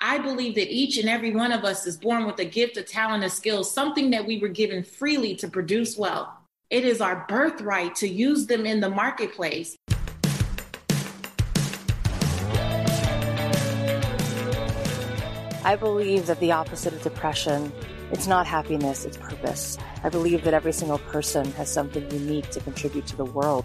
I believe that each and every one of us is born with a gift, a talent, a skill, something that we were given freely to produce wealth. It is our birthright to use them in the marketplace. I believe that the opposite of depression, it's not happiness, it's purpose. I believe that every single person has something unique to contribute to the world.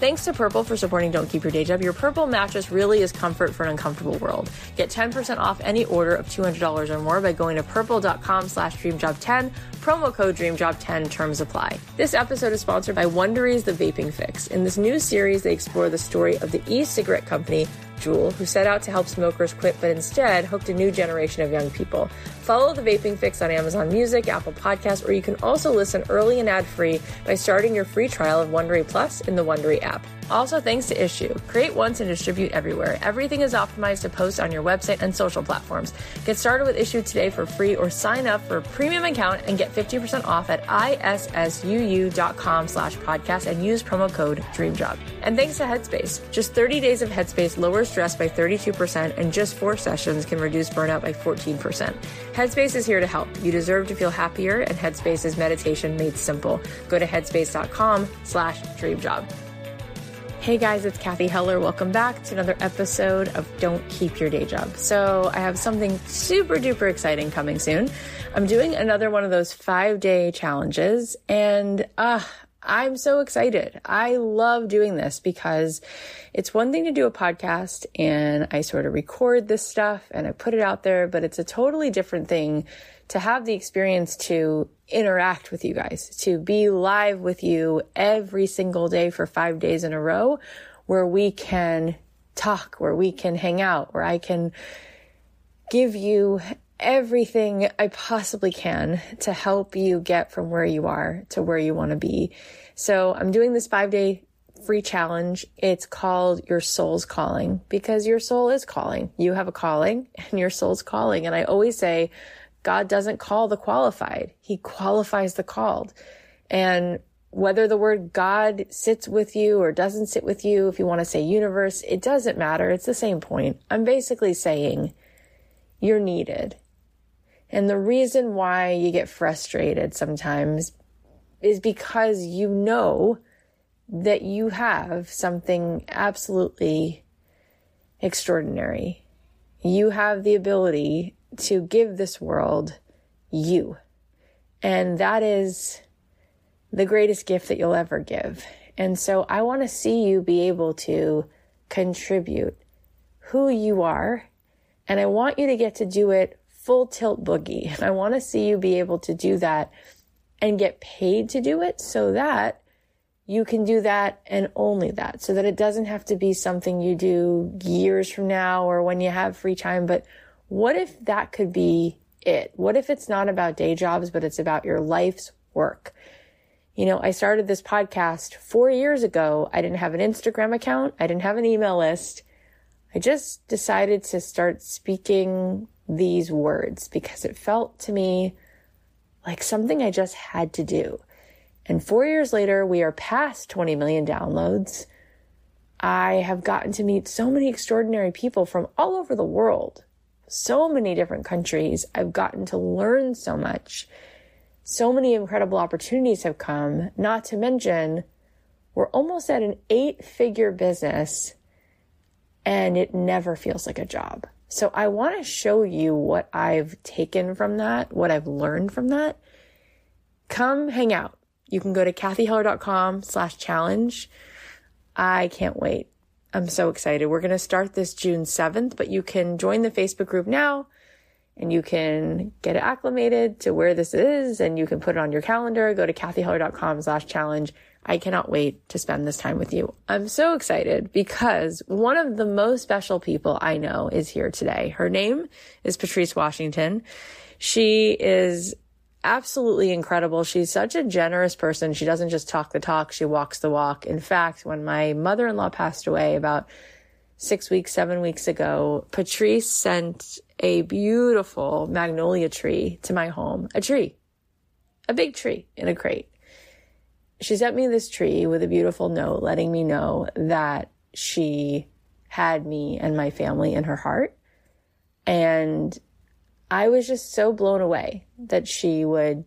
Thanks to Purple for supporting Don't Keep Your Day Job. Your Purple mattress really is comfort for an uncomfortable world. Get 10% off any order of $200 or more by going to purple.com slash dreamjob10, promo code dreamjob10, terms apply. This episode is sponsored by Wondery's The Vaping Fix. In this new series, they explore the story of the e-cigarette company Juul, who set out to help smokers quit but instead hooked a new generation of young people. Follow the Vaping Fix on Amazon Music, Apple Podcasts, or you can also listen early and ad-free by starting your free trial of Wondery Plus in the Wondery app. Also, thanks to Issuu. Create once and distribute everywhere. Everything is optimized to post on your website and social platforms. Get started with Issuu today for free or sign up for a premium account and get 50% off at issuu.com slash podcast and use promo code DREAMJOB. And thanks to Headspace. Just 30 days of Headspace lowers stress by 32% and just four sessions can reduce burnout by 14%. Headspace is here to help. You deserve to feel happier and Headspace is meditation made simple. Go to headspace.com slash dreamjob. Hey guys, it's Cathy Heller. Welcome back to another episode of Don't Keep Your Day Job. So, I have something super duper exciting coming soon. I'm doing another one of those five day challenges, and uh, I'm so excited. I love doing this because it's one thing to do a podcast and I sort of record this stuff and I put it out there, but it's a totally different thing to have the experience to interact with you guys, to be live with you every single day for five days in a row where we can talk, where we can hang out, where I can give you everything I possibly can to help you get from where you are to where you want to be. So I'm doing this five day free challenge. It's called Your Soul's Calling because your soul is calling. You have a calling and your soul's calling. And I always say, God doesn't call the qualified. He qualifies the called. And whether the word God sits with you or doesn't sit with you, if you want to say universe, it doesn't matter. It's the same point. I'm basically saying you're needed. And the reason why you get frustrated sometimes is because you know that you have something absolutely extraordinary. You have the ability to give this world you. And that is the greatest gift that you'll ever give. And so I want to see you be able to contribute who you are. And I want you to get to do it full tilt boogie. I want to see you be able to do that and get paid to do it so that you can do that and only that so that it doesn't have to be something you do years from now or when you have free time, but what if that could be it? What if it's not about day jobs, but it's about your life's work? You know, I started this podcast four years ago. I didn't have an Instagram account. I didn't have an email list. I just decided to start speaking these words because it felt to me like something I just had to do. And four years later, we are past 20 million downloads. I have gotten to meet so many extraordinary people from all over the world so many different countries. I've gotten to learn so much. So many incredible opportunities have come, not to mention we're almost at an eight figure business and it never feels like a job. So I want to show you what I've taken from that, what I've learned from that. Come hang out. You can go to cathyheller.com slash challenge. I can't wait. I'm so excited. We're going to start this June 7th, but you can join the Facebook group now and you can get it acclimated to where this is and you can put it on your calendar. Go to cathyheller.com slash challenge. I cannot wait to spend this time with you. I'm so excited because one of the most special people I know is here today. Her name is Patrice Washington. She is absolutely incredible. She's such a generous person. She doesn't just talk the talk, she walks the walk. In fact, when my mother in law passed away about six weeks, seven weeks ago, Patrice sent a beautiful magnolia tree to my home, a tree, a big tree in a crate. She sent me this tree with a beautiful note letting me know that she had me and my family in her heart. And I was just so blown away that she would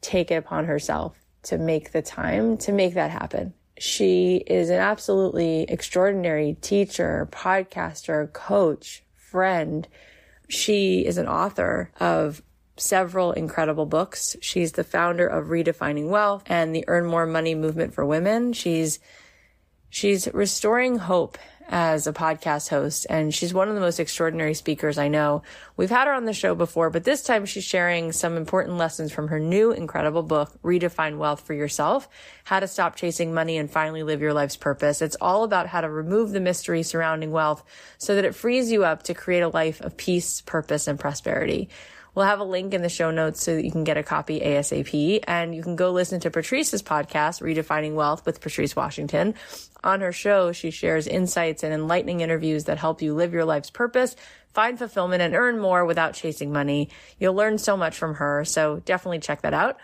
take it upon herself to make the time to make that happen. She is an absolutely extraordinary teacher, podcaster, coach, friend. She is an author of several incredible books. She's the founder of Redefining Wealth and the Earn More Money movement for women. She's she's restoring hope as a podcast host, and she's one of the most extraordinary speakers I know. We've had her on the show before, but this time she's sharing some important lessons from her new incredible book, Redefine Wealth for Yourself, How to Stop Chasing Money and Finally Live Your Life's Purpose. It's all about how to remove the mystery surrounding wealth so that it frees you up to create a life of peace, purpose, and prosperity. We'll have a link in the show notes so that you can get a copy ASAP and you can go listen to Patrice's podcast, Redefining Wealth with Patrice Washington. On her show, she shares insights and enlightening interviews that help you live your life's purpose, find fulfillment and earn more without chasing money. You'll learn so much from her. So definitely check that out.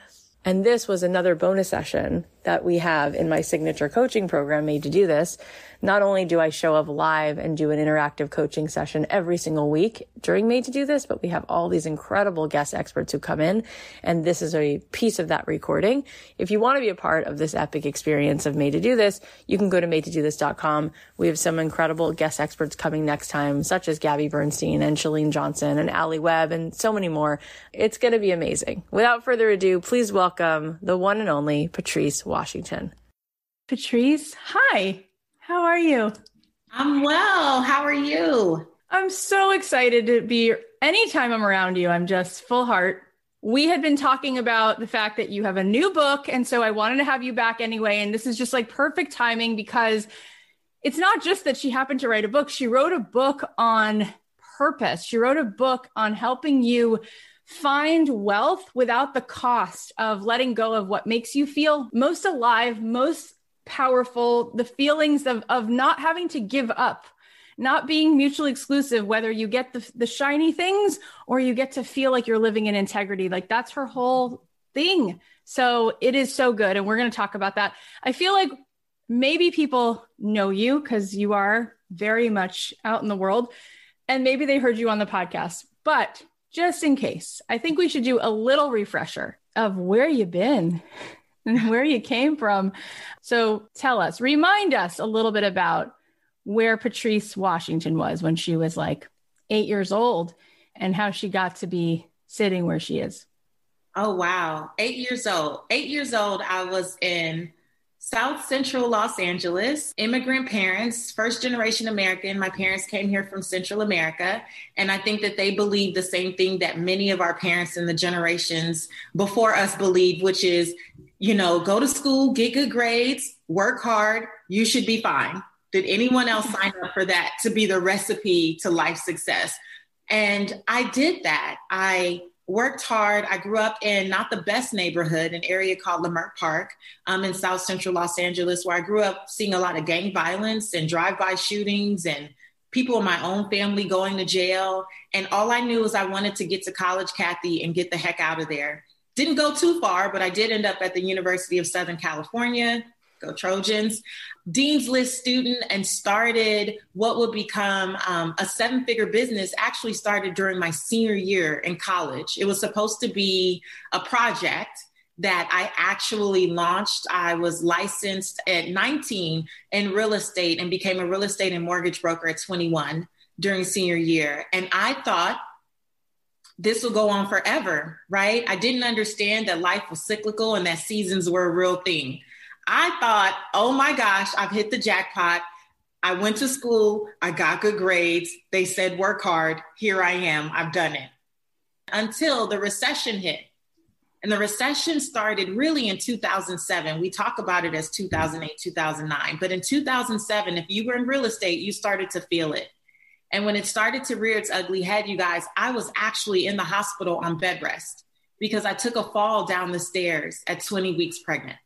And this was another bonus session that we have in my signature coaching program made to do this, not only do I show up live and do an interactive coaching session every single week during Made to Do This, but we have all these incredible guest experts who come in. And this is a piece of that recording. If you want to be a part of this epic experience of Made to Do This, you can go to madetodothis.com. We have some incredible guest experts coming next time, such as Gabby Bernstein and Chalene Johnson and Alli Webb and so many more. It's going to be amazing. Without further ado, please welcome the one and only Patrice Washington. Patrice, hi. How are you? I'm well. How are you? I'm so excited to be anytime I'm around you. I'm just full heart. We had been talking about the fact that you have a new book. And so I wanted to have you back anyway. And this is just like perfect timing because it's not just that she happened to write a book, she wrote a book on purpose. She wrote a book on helping you find wealth without the cost of letting go of what makes you feel most alive, most powerful, the feelings of, of not having to give up, not being mutually exclusive, whether you get the, the shiny things or you get to feel like you're living in integrity. Like that's her whole thing. So it is so good. And we're going to talk about that. I feel like maybe people know you because you are very much out in the world and maybe they heard you on the podcast. But just in case, I think we should do a little refresher of where you've been and where you came from. So tell us, remind us a little bit about where Patrice Washington was when she was like eight years old and how she got to be sitting where she is. Oh, wow. Eight years old. Eight years old, I was in South Central Los Angeles, immigrant parents, first generation American. My parents came here from Central America. And I think that they believe the same thing that many of our parents in the generations before us believe, which is, you know, go to school, get good grades, work hard, you should be fine. Did anyone else sign up for that to be the recipe to life success? And I did that. I worked hard. I grew up in not the best neighborhood, an area called Leimert Park um, in South Central Los Angeles, where I grew up seeing a lot of gang violence and drive-by shootings and people in my own family going to jail. And all I knew was I wanted to get to college, Cathy, and get the heck out of there. Didn't go too far, but I did end up at the University of Southern California. Go Trojans. Dean's List student and started what would become um, a seven figure business, actually started during my senior year in college. It was supposed to be a project that I actually launched. I was licensed at 19 in real estate and became a real estate and mortgage broker at 21 during senior year. And I thought this will go on forever, right? I didn't understand that life was cyclical and that seasons were a real thing. I thought, oh my gosh, I've hit the jackpot. I went to school, I got good grades. They said, work hard. Here I am, I've done it. Until the recession hit. And the recession started really in 2007. We talk about it as 2008, 2009. But in 2007, if you were in real estate, you started to feel it. And when it started to rear its ugly head, you guys, I was actually in the hospital on bed rest because I took a fall down the stairs at 20 weeks pregnant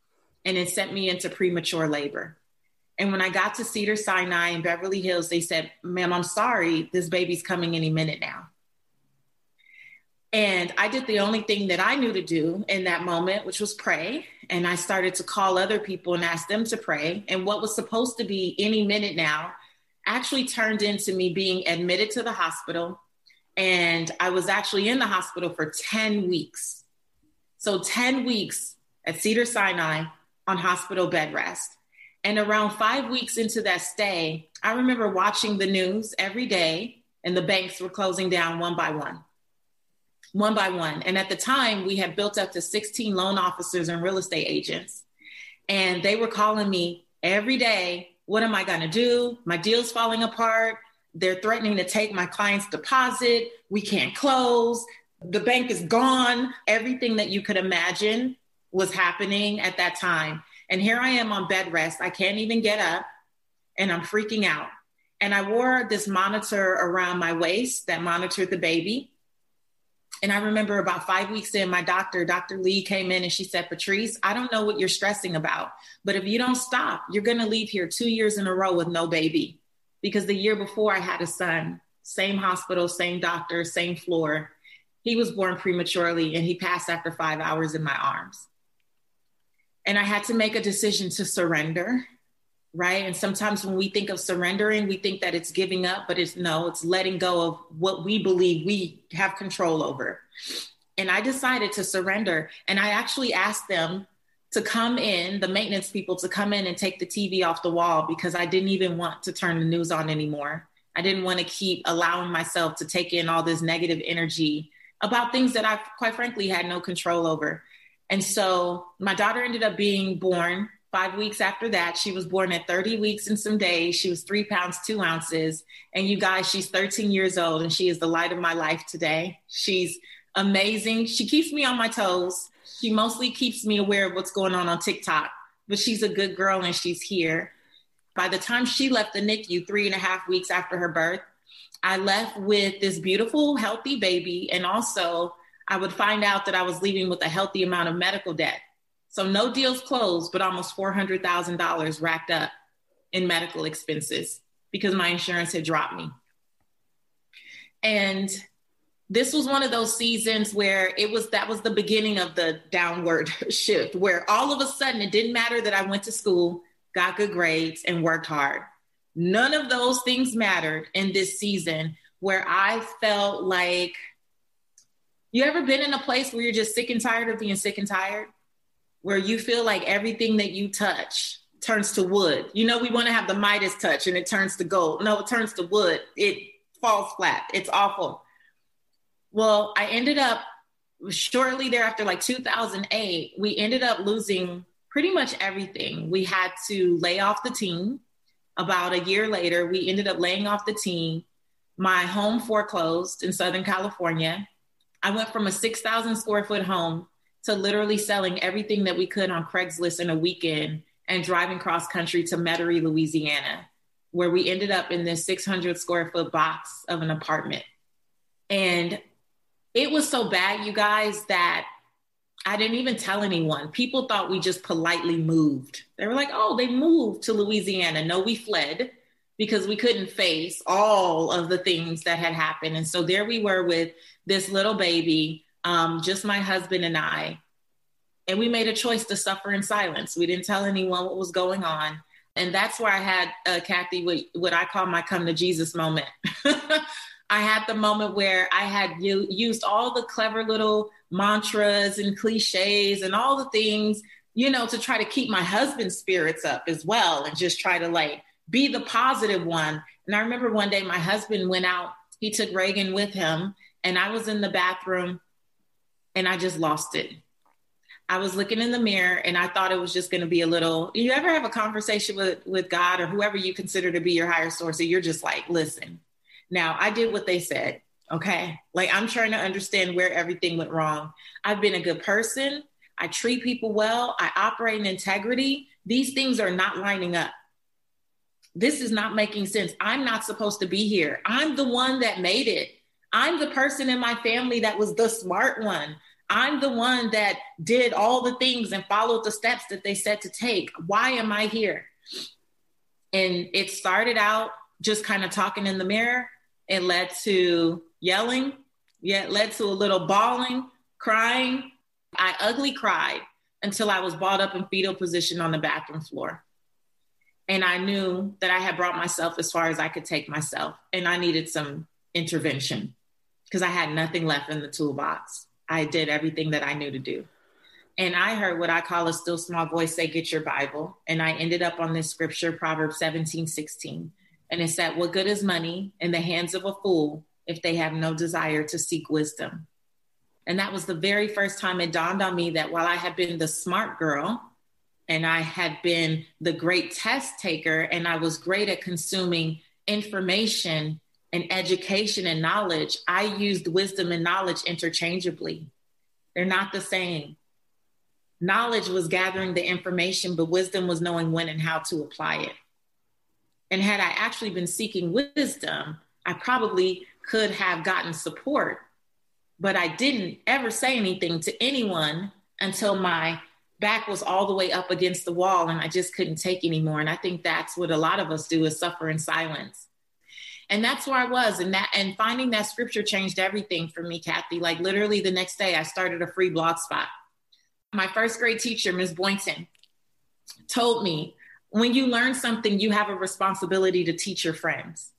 and it sent me into premature labor. And when I got to Cedars-Sinai in Beverly Hills, they said, Ma'am, I'm sorry, this baby's coming any minute now. And I did the only thing that I knew to do in that moment, which was pray. And I started to call other people and ask them to pray. And what was supposed to be any minute now actually turned into me being admitted to the hospital. And I was actually in the hospital for 10 weeks. So 10 weeks at Cedars-Sinai on hospital bed rest. And around five weeks into that stay, I remember watching the news every day, and the banks were closing down one by one, one by one. And at the time, we had built up to 16 loan officers and real estate agents. And they were calling me every day What am I going to do? My deal's falling apart. They're threatening to take my client's deposit. We can't close. The bank is gone. Everything that you could imagine was happening at that time. And here I am on bed rest. I can't even get up and I'm freaking out. And I wore this monitor around my waist that monitored the baby. And I remember about five weeks in, my doctor, Dr. Lee, came in and she said, Patrice, I don't know what you're stressing about, but if you don't stop, you're going to leave here two years in a row with no baby. Because the year before, I had a son, same hospital, same doctor, same floor. He was born prematurely and he passed after five hours in my arms. And I had to make a decision to surrender, right? And sometimes when we think of surrendering, we think that it's giving up, but it's no, it's letting go of what we believe we have control over. And I decided to surrender. And I actually asked them to come in, the maintenance people to come in and take the TV off the wall because I didn't even want to turn the news on anymore. I didn't want to keep allowing myself to take in all this negative energy about things that I, quite frankly, had no control over. And so my daughter ended up being born five weeks after that. She was born at 30 weeks and some days. She was three pounds, two ounces. And you guys, she's 13 years old and she is the light of my life today. She's amazing. She keeps me on my toes. She mostly keeps me aware of what's going on on TikTok, but she's a good girl and she's here. By the time she left the NICU three and a half weeks after her birth, I left with this beautiful, healthy baby. And also, I would find out that I was leaving with a healthy amount of medical debt. So, no deals closed, but almost $400,000 racked up in medical expenses because my insurance had dropped me. And this was one of those seasons where it was that was the beginning of the downward shift where all of a sudden it didn't matter that I went to school, got good grades and worked hard. None of those things mattered in this season where I felt like you ever been in a place where you're just sick and tired of being sick and tired? Where you feel like everything that you touch turns to wood. You know, we want to have the Midas touch and it turns to gold. No, it turns to wood. It falls flat. It's awful well, I ended up shortly thereafter, like 2008, we ended up losing pretty much everything. We had to lay off the team. About a year later, we ended up laying off the team. My home foreclosed in Southern California. I went from a 6,000 square foot home to literally selling everything that we could on Craigslist in a weekend and driving cross country to Metairie, Louisiana, where we ended up in this 600 square foot box of an apartment. And it was so bad, you guys, that I didn't even tell anyone. People thought we just politely moved. They were like, oh, they moved to Louisiana. No, we fled because we couldn't face all of the things that had happened. And so there we were with this little baby, um, just my husband and I. And we made a choice to suffer in silence. We didn't tell anyone what was going on. And that's where I had, uh, Cathy, what, what I call my come to Jesus moment. I had the moment where I had u- used all the clever little mantras and cliches and all the things, you know, to try to keep my husband's spirits up as well and just try to like be the positive one. And I remember one day my husband went out, he took Reagan with him, and I was in the bathroom and I just lost it. I was looking in the mirror and I thought it was just going to be a little. You ever have a conversation with, with God or whoever you consider to be your higher source, and you're just like, listen, now, I did what they said. Okay. Like I'm trying to understand where everything went wrong. I've been a good person. I treat people well. I operate in integrity. These things are not lining up. This is not making sense. I'm not supposed to be here. I'm the one that made it. I'm the person in my family that was the smart one. I'm the one that did all the things and followed the steps that they said to take. Why am I here? And it started out just kind of talking in the mirror. It led to yelling, yet led to a little bawling, crying. I ugly cried until I was balled up in fetal position on the bathroom floor. And I knew that I had brought myself as far as I could take myself, and I needed some intervention because I had nothing left in the toolbox. I did everything that I knew to do. And I heard what I call a still small voice say, Get your Bible. And I ended up on this scripture, Proverbs 17, 16. And it said, What good is money in the hands of a fool if they have no desire to seek wisdom? And that was the very first time it dawned on me that while I had been the smart girl and I had been the great test taker and I was great at consuming information and education and knowledge, I used wisdom and knowledge interchangeably. They're not the same. Knowledge was gathering the information, but wisdom was knowing when and how to apply it. And had I actually been seeking wisdom, I probably could have gotten support. But I didn't ever say anything to anyone until my back was all the way up against the wall and I just couldn't take anymore. And I think that's what a lot of us do is suffer in silence. And that's where I was. And that and finding that scripture changed everything for me, Cathy. Like literally the next day I started a free blog spot. My first grade teacher, Ms. Boynton, told me when you learn something, you have a responsibility to teach your friends.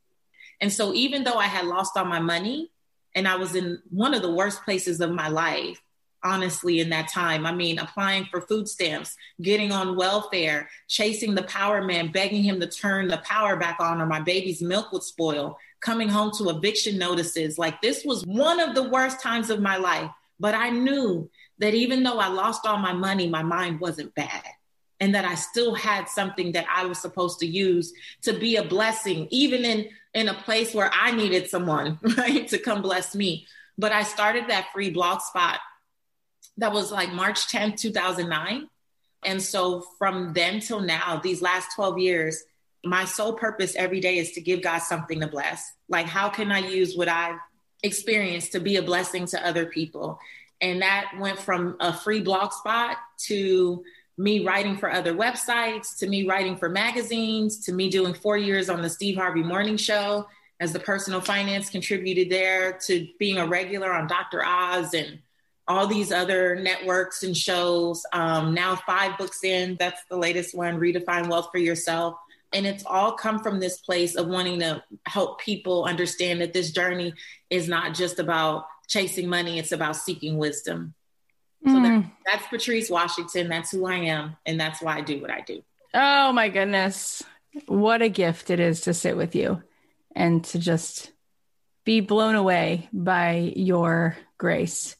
And so, even though I had lost all my money and I was in one of the worst places of my life, honestly, in that time, I mean, applying for food stamps, getting on welfare, chasing the power man, begging him to turn the power back on, or my baby's milk would spoil, coming home to eviction notices. Like, this was one of the worst times of my life. But I knew that even though I lost all my money, my mind wasn't bad and that I still had something that I was supposed to use to be a blessing, even in in a place where I needed someone, right, to come bless me. But I started that free blog spot. That was like March 10th, 2009. And so from then till now, these last 12 years, my sole purpose every day is to give God something to bless. Like, how can I use what I've experienced to be a blessing to other people? And that went from a free blog spot to me writing for other websites to me writing for magazines to me doing four years on the Steve Harvey Morning Show as the personal finance contributed there to being a regular on Dr. Oz and all these other networks and shows. Um, now, five books in, that's the latest one Redefine Wealth for Yourself. And it's all come from this place of wanting to help people understand that this journey is not just about chasing money, it's about seeking wisdom. So that, mm. that's Patrice Washington. That's who I am. And that's why I do what I do. Oh my goodness. What a gift it is to sit with you and to just be blown away by your grace.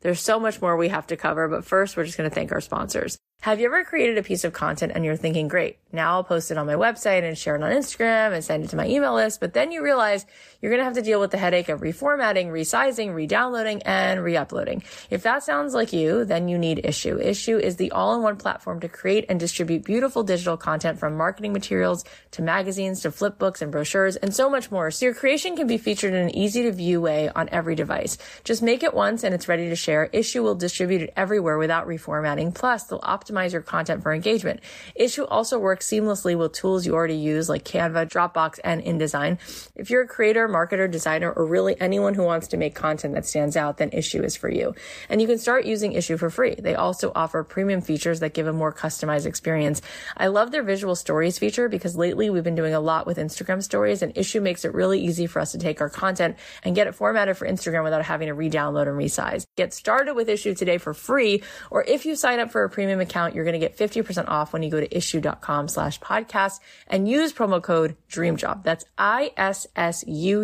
There's so much more we have to cover, but first, we're just going to thank our sponsors. Have you ever created a piece of content and you're thinking, great, now I'll post it on my website and share it on Instagram and send it to my email list, but then you realize you're going to have to deal with the headache of reformatting, resizing, re-downloading, and re-uploading. If that sounds like you, then you need Issuu. Issuu is the all-in-one platform to create and distribute beautiful digital content from marketing materials to magazines to flip books and brochures and so much more. So your creation can be featured in an easy to view way on every device. Just make it once and it's ready to share. Issuu will distribute it everywhere without reformatting. Plus, they'll optimize optimize your content for engagement. Issuu also works seamlessly with tools you already use like Canva, Dropbox, and InDesign. If you're a creator, marketer, designer, or really anyone who wants to make content that stands out, then Issuu is for you. And you can start using Issuu for free. They also offer premium features that give a more customized experience. I love their visual stories feature because lately we've been doing a lot with Instagram stories and Issuu makes it really easy for us to take our content and get it formatted for Instagram without having to re-download and resize. Get started with Issuu today for free, or if you sign up for a premium account, you're going to get 50% off when you go to issuu.com slash podcast and use promo code DREAMJOB. That's I-S-S-U-U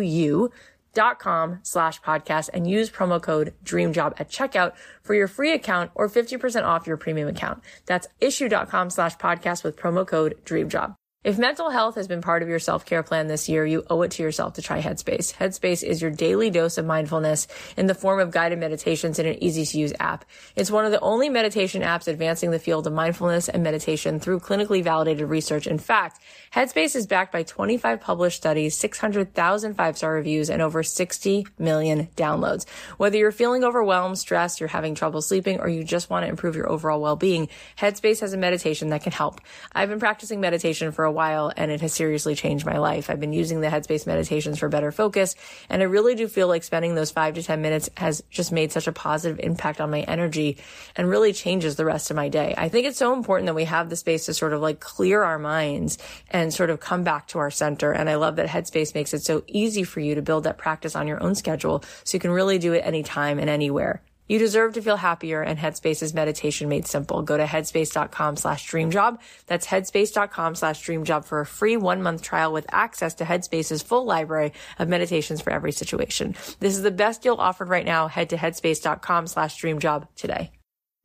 com slash podcast and use promo code DREAMJOB at checkout for your free account or 50% off your premium account. That's issuu.com slash podcast with promo code DREAMJOB. If mental health has been part of your self-care plan this year, you owe it to yourself to try Headspace. Headspace is your daily dose of mindfulness in the form of guided meditations in an easy to use app. It's one of the only meditation apps advancing the field of mindfulness and meditation through clinically validated research. In fact, Headspace is backed by 25 published studies, 600,000 five-star reviews, and over 60 million downloads. Whether you're feeling overwhelmed, stressed, you're having trouble sleeping, or you just want to improve your overall well-being, Headspace has a meditation that can help. I've been practicing meditation for a while and it has seriously changed my life. I've been using the Headspace meditations for better focus and I really do feel like spending those five to 10 minutes has just made such a positive impact on my energy and really changes the rest of my day. I think it's so important that we have the space to sort of like clear our minds and sort of come back to our center. And I love that Headspace makes it so easy for you to build that practice on your own schedule so you can really do it anytime and anywhere. You deserve to feel happier and Headspace's meditation made simple. Go to headspace.com slash dreamjob. That's headspace.com slash dreamjob for a free one month trial with access to Headspace's full library of meditations for every situation. This is the best deal offered right now. Head to headspace.com slash dreamjob today.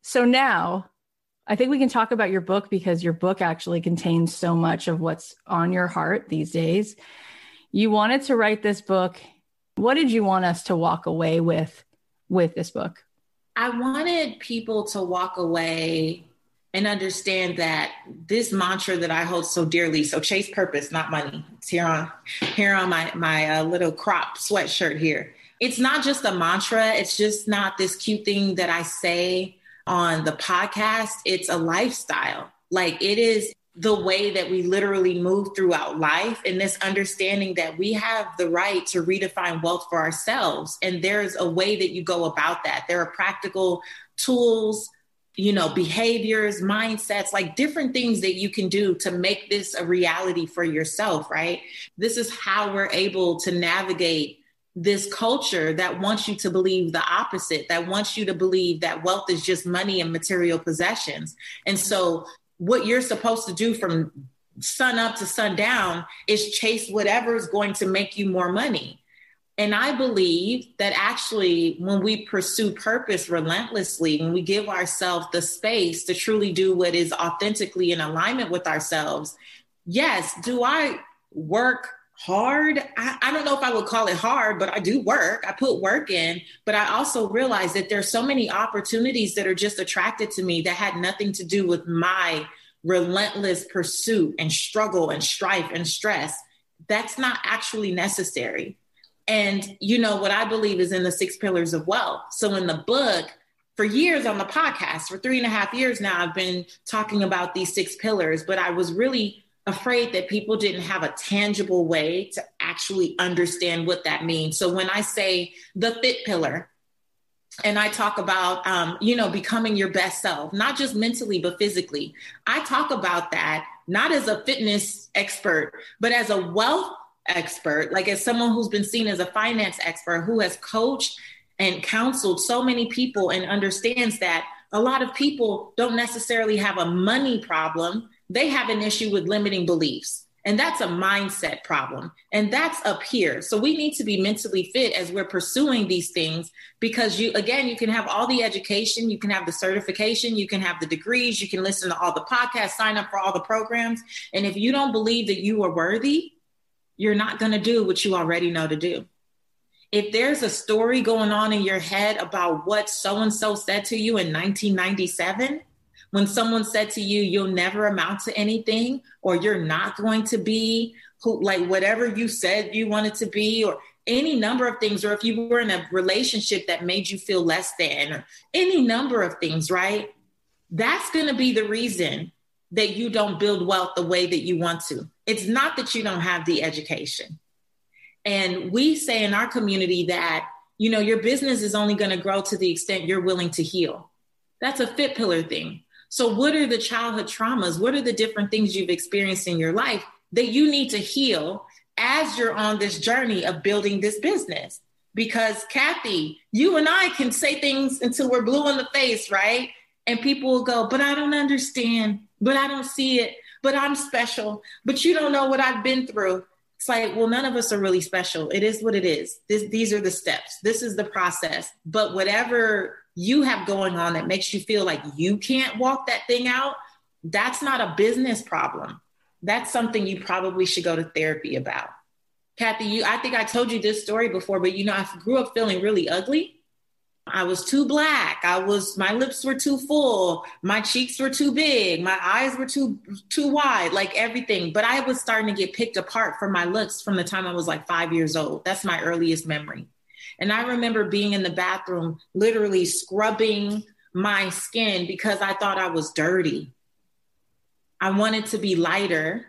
So now I think we can talk about your book because your book actually contains so much of what's on your heart these days. You wanted to write this book. What did you want us to walk away with with this book? I wanted people to walk away and understand that this mantra that I hold so dearly, so chase purpose, not money. It's here on here on my my uh, little crop sweatshirt here. It's not just a mantra. It's just not this cute thing that I say on the podcast. It's a lifestyle. Like it is the way that we literally move throughout life and this understanding that we have the right to redefine wealth for ourselves. And there's a way that you go about that. There are practical tools, you know, behaviors, mindsets, like different things that you can do to make this a reality for yourself, right? This is how we're able to navigate this culture that wants you to believe the opposite, that wants you to believe that wealth is just money and material possessions. And so, what you're supposed to do from sun up to sundown is chase whatever is going to make you more money. And I believe that actually, when we pursue purpose relentlessly, when we give ourselves the space to truly do what is authentically in alignment with ourselves, yes, do I work hard? I, I, don't know if I would call it hard, but I do work. I put work in, but I also realize that there's so many opportunities that are just attracted to me that had nothing to do with my relentless pursuit and struggle and strife and stress. That's not actually necessary. And you know what I believe is in the six pillars of wealth. So in the book, for years on the podcast, for three and a half years now, I've been talking about these six pillars, but I was really afraid that people didn't have a tangible way to actually understand what that means. So when I say the fit pillar, and I talk about, um, you know, becoming your best self, not just mentally, but physically. I talk about that not as a fitness expert, but as a wealth expert, like as someone who's been seen as a finance expert who has coached and counseled so many people and understands that a lot of people don't necessarily have a money problem. They have an issue with limiting beliefs. And that's a mindset problem. And that's up here. So we need to be mentally fit as we're pursuing these things because you, again, you can have all the education, you can have the certification, you can have the degrees, you can listen to all the podcasts, sign up for all the programs. And if you don't believe that you are worthy, you're not going to do what you already know to do. If there's a story going on in your head about what so and so said to you in 1997, when someone said to you, you'll never amount to anything, or you're not going to be who, like whatever you said you wanted to be, or any number of things, or if you were in a relationship that made you feel less than, or any number of things, right? That's going to be the reason that you don't build wealth the way that you want to. It's not that you don't have the education. And we say in our community that, you know, your business is only going to grow to the extent you're willing to heal. That's a fit pillar thing. So, what are the childhood traumas? What are the different things you've experienced in your life that you need to heal as you're on this journey of building this business? Because, Cathy, you and I can say things until we're blue in the face, right? And people will go, but I don't understand, but I don't see it, but I'm special, but you don't know what I've been through. It's like, well, none of us are really special. It is what it is. This, these are the steps. This is the process. But whatever you have going on that makes you feel like you can't walk that thing out, that's not a business problem. That's something you probably should go to therapy about. Cathy, you I think I told you this story before, but you know, I grew up feeling really ugly. I was too black. I was my lips were too full. My cheeks were too big. My eyes were too too wide, like everything. But I was starting to get picked apart for my looks from the time I was like 5 years old. That's my earliest memory. And I remember being in the bathroom, literally scrubbing my skin because I thought I was dirty. I wanted to be lighter.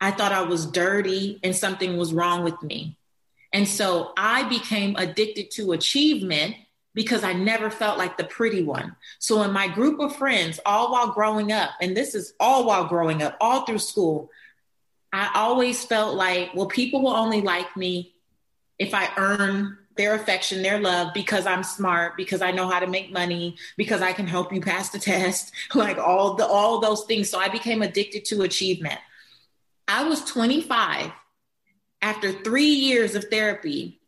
I thought I was dirty and something was wrong with me. And so I became addicted to achievement because I never felt like the pretty one. So in my group of friends, all while growing up, and this is all while growing up, all through school, I always felt like, well, people will only like me if I earn their affection, their love because I'm smart, because I know how to make money, because I can help you pass the test, like all the all those things. So I became addicted to achievement. I was 25 after 3 years of therapy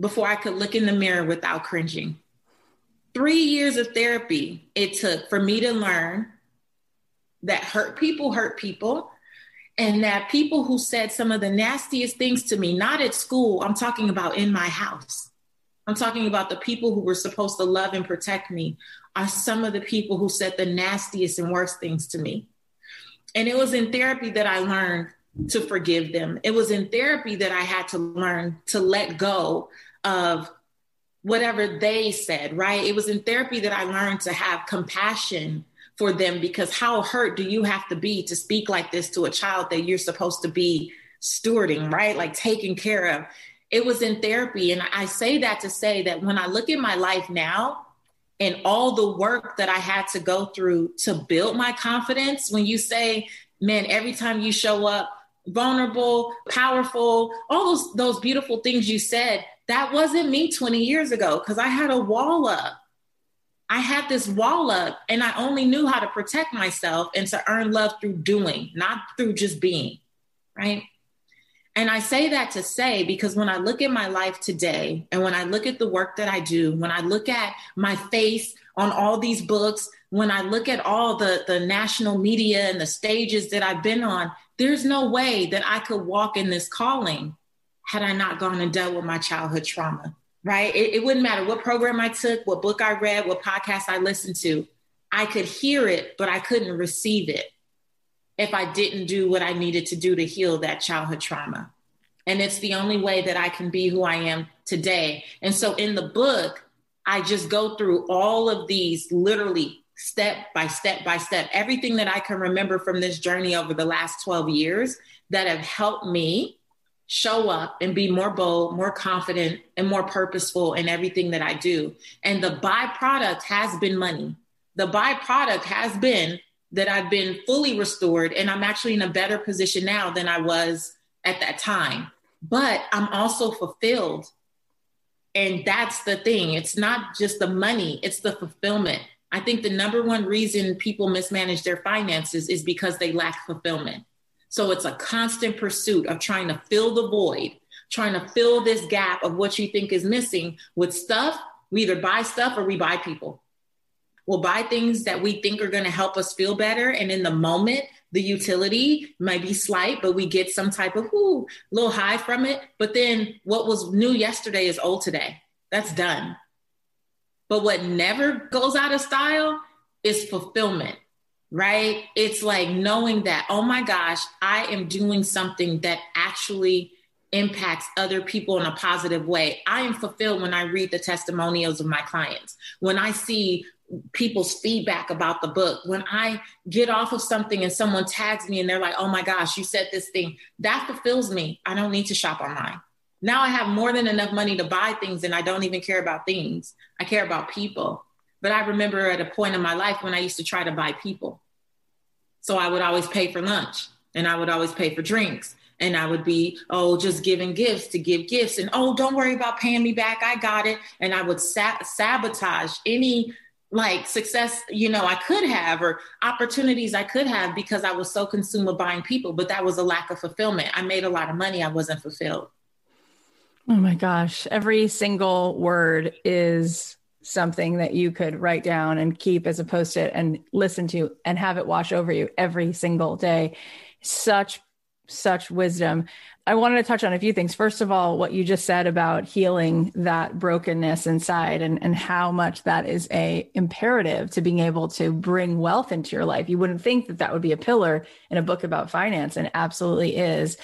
before I could look in the mirror without cringing. 3 years of therapy it took for me to learn that hurt people hurt people and that people who said some of the nastiest things to me, not at school, I'm talking about in my house. I'm talking about the people who were supposed to love and protect me, are some of the people who said the nastiest and worst things to me. And it was in therapy that I learned to forgive them. It was in therapy that I had to learn to let go of whatever they said, right? It was in therapy that I learned to have compassion for them because how hurt do you have to be to speak like this to a child that you're supposed to be stewarding, mm-hmm. right? Like taking care of. It was in therapy. And I say that to say that when I look at my life now, and all the work that I had to go through to build my confidence. When you say, man, every time you show up vulnerable, powerful, all those those beautiful things you said, that wasn't me 20 years ago because I had a wall up. I had this wall up and I only knew how to protect myself and to earn love through doing, not through just being, right? And I say that to say because when I look at my life today and when I look at the work that I do, when I look at my face on all these books, when I look at all the, the national media and the stages that I've been on, there's no way that I could walk in this calling had I not gone and dealt with my childhood trauma, right? It, it wouldn't matter what program I took, what book I read, what podcast I listened to. I could hear it, but I couldn't receive it if I didn't do what I needed to do to heal that childhood trauma. And it's the only way that I can be who I am today. And so in the book, I just go through all of these literally step by step by step, everything that I can remember from this journey over the last 12 years that have helped me show up and be more bold, more confident, and more purposeful in everything that I do. And the byproduct has been money. The byproduct has been that I've been fully restored and I'm actually in a better position now than I was at that time. But I'm also fulfilled. And that's the thing. It's not just the money, it's the fulfillment. I think the number one reason people mismanage their finances is because they lack fulfillment. So it's a constant pursuit of trying to fill the void, trying to fill this gap of what you think is missing with stuff. We either buy stuff or we buy people. We'll buy things that we think are going to help us feel better. And in the moment, the utility might be slight, but we get some type of ooh, little high from it. But then what was new yesterday is old today. That's done. But what never goes out of style is fulfillment, right? It's like knowing that, oh my gosh, I am doing something that actually impacts other people in a positive way. I am fulfilled when I read the testimonials of my clients, when I see people's feedback about the book. When I get off of something and someone tags me and they're like, oh my gosh, you said this thing, that fulfills me. I don't need to shop online. Now I have more than enough money to buy things and I don't even care about things. I care about people. But I remember at a point in my life when I used to try to buy people. So I would always pay for lunch and I would always pay for drinks and I would be, oh, just giving gifts to give gifts. And oh, don't worry about paying me back. I got it. And I would sa- sabotage any like success, you know, I could have or opportunities I could have because I was so consumed with buying people. But that was a lack of fulfillment. I made a lot of money. I wasn't fulfilled. Oh my gosh. Every single word is something that you could write down and keep as a post it and listen to and have it wash over you every single day. Such, such wisdom. I wanted to touch on a few things. First of all, what you just said about healing that brokenness inside and, and how much that is a imperative to being able to bring wealth into your life. You wouldn't think that that would be a pillar in a book about finance and absolutely is.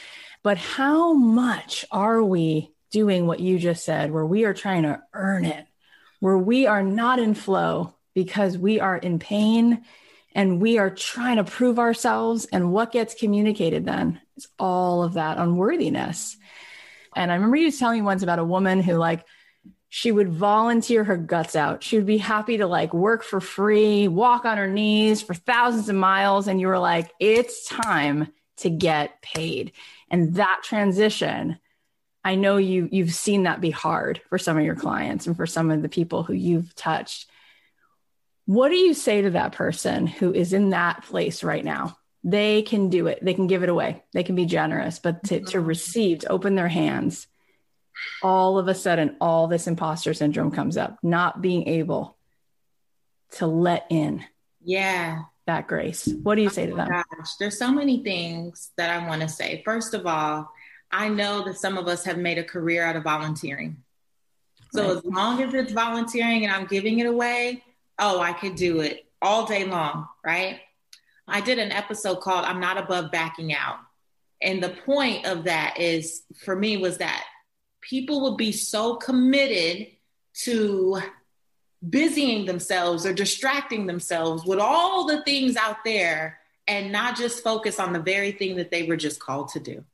But how much are we doing what you just said, where we are trying to earn it, where we are not in flow because we are in pain and we are trying to prove ourselves. And what gets communicated then is all of that unworthiness. And I remember you telling me once about a woman who, like, she would volunteer her guts out. She would be happy to like work for free, walk on her knees for thousands of miles. And you were like, it's time to get paid. And that transition I know you you've seen that be hard for some of your clients and for some of the people who you've touched. What do you say to that person who is in that place right now? They can do it. They can give it away. They can be generous, but to, to mm-hmm. receive, to open their hands, all of a sudden, all this imposter syndrome comes up, not being able to let in. Yeah. That grace. What do you say oh to them? Gosh, there's so many things that I want to say. First of all, I know that some of us have made a career out of volunteering. So right. as long as it's volunteering and I'm giving it away, oh, I could do it all day long, right? I did an episode called I'm Not Above Backing Out. And the point of that is for me was that people would be so committed to busying themselves or distracting themselves with all the things out there and not just focus on the very thing that they were just called to do.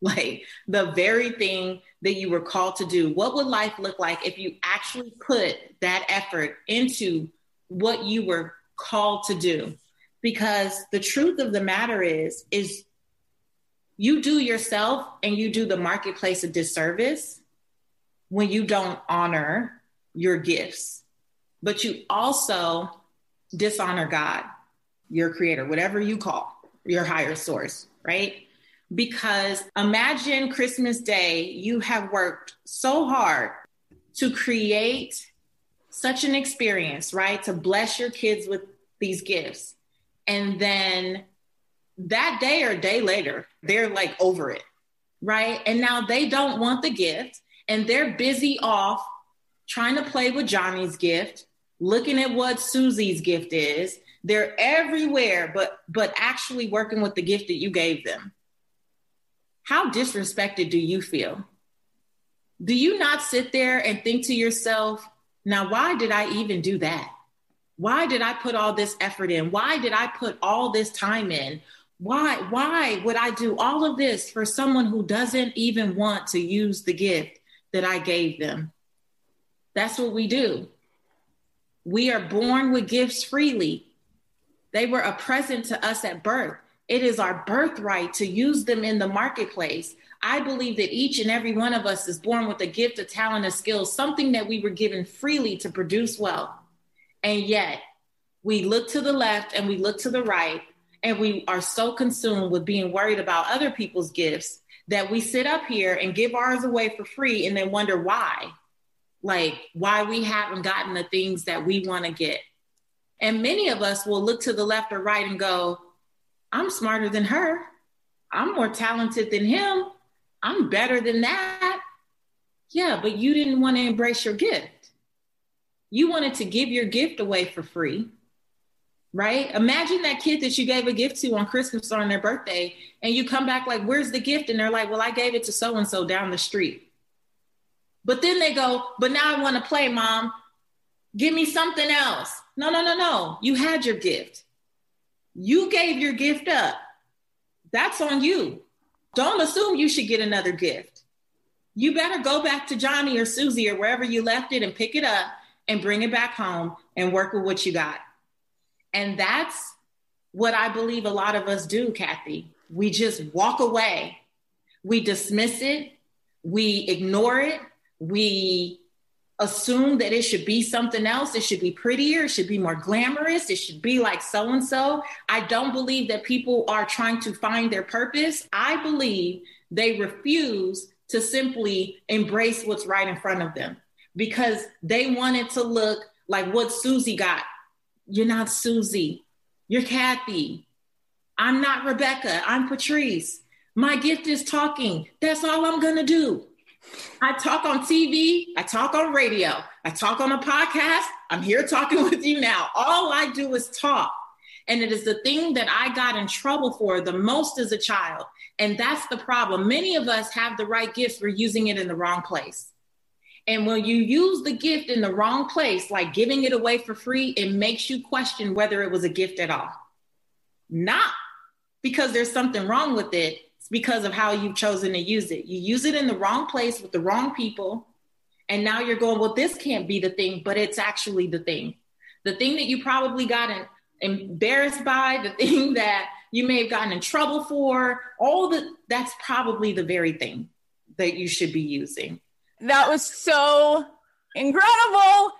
like the very thing that you were called to do. What would life look like if you actually put that effort into what you were called to do? Because the truth of the matter is, is you do yourself and you do the marketplace a disservice when you don't honor your gifts, but you also dishonor God, your creator, whatever you call your higher source, right? Because imagine Christmas Day, you have worked so hard to create such an experience, right? To bless your kids with these gifts. And then that day or day later, they're like over it, right? And now they don't want the gift and they're busy off trying to play with Johnny's gift, looking at what Susie's gift is. They're everywhere, but but actually working with the gift that you gave them how disrespected do you feel? Do you not sit there and think to yourself, now, why did I even do that? Why did I put all this effort in? Why did I put all this time in? Why, why would I do all of this for someone who doesn't even want to use the gift that I gave them? That's what we do. We are born with gifts freely. They were a present to us at birth. It is our birthright to use them in the marketplace. I believe that each and every one of us is born with a gift, a talent, a skill, something that we were given freely to produce wealth. And yet we look to the left and we look to the right, and we are so consumed with being worried about other people's gifts that we sit up here and give ours away for free and then wonder why. Like, why we haven't gotten the things that we want to get. And many of us will look to the left or right and go, I'm smarter than her. I'm more talented than him. I'm better than that. Yeah, but you didn't want to embrace your gift. You wanted to give your gift away for free, right? Imagine that kid that you gave a gift to on Christmas or on their birthday, and you come back like, Where's the gift? And they're like, Well, I gave it to so and so down the street. But then they go, But now I want to play, mom. Give me something else. No, no, no, no. You had your gift. You gave your gift up. That's on you. Don't assume you should get another gift. You better go back to Johnny or Susie or wherever you left it and pick it up and bring it back home and work with what you got. And that's what I believe a lot of us do, Cathy. We just walk away. We dismiss it. We ignore it. We assume that it should be something else. It should be prettier. It should be more glamorous. It should be like so and so. I don't believe that people are trying to find their purpose. I believe they refuse to simply embrace what's right in front of them because they want it to look like what Susie got. You're not Susie. You're Cathy. I'm not Rebecca. I'm Patrice. My gift is talking. That's all I'm going to do. I talk on TV, I talk on radio, I talk on a podcast. I'm here talking with you now. All I do is talk. And it is the thing that I got in trouble for the most as a child. And that's the problem. Many of us have the right gifts, we're using it in the wrong place. And when you use the gift in the wrong place, like giving it away for free, it makes you question whether it was a gift at all. Not because there's something wrong with it, because of how you've chosen to use it. You use it in the wrong place with the wrong people. And now you're going, well, this can't be the thing, but it's actually the thing. The thing that you probably got embarrassed by, the thing that you may have gotten in trouble for, all the that's probably the very thing that you should be using. That was so incredible.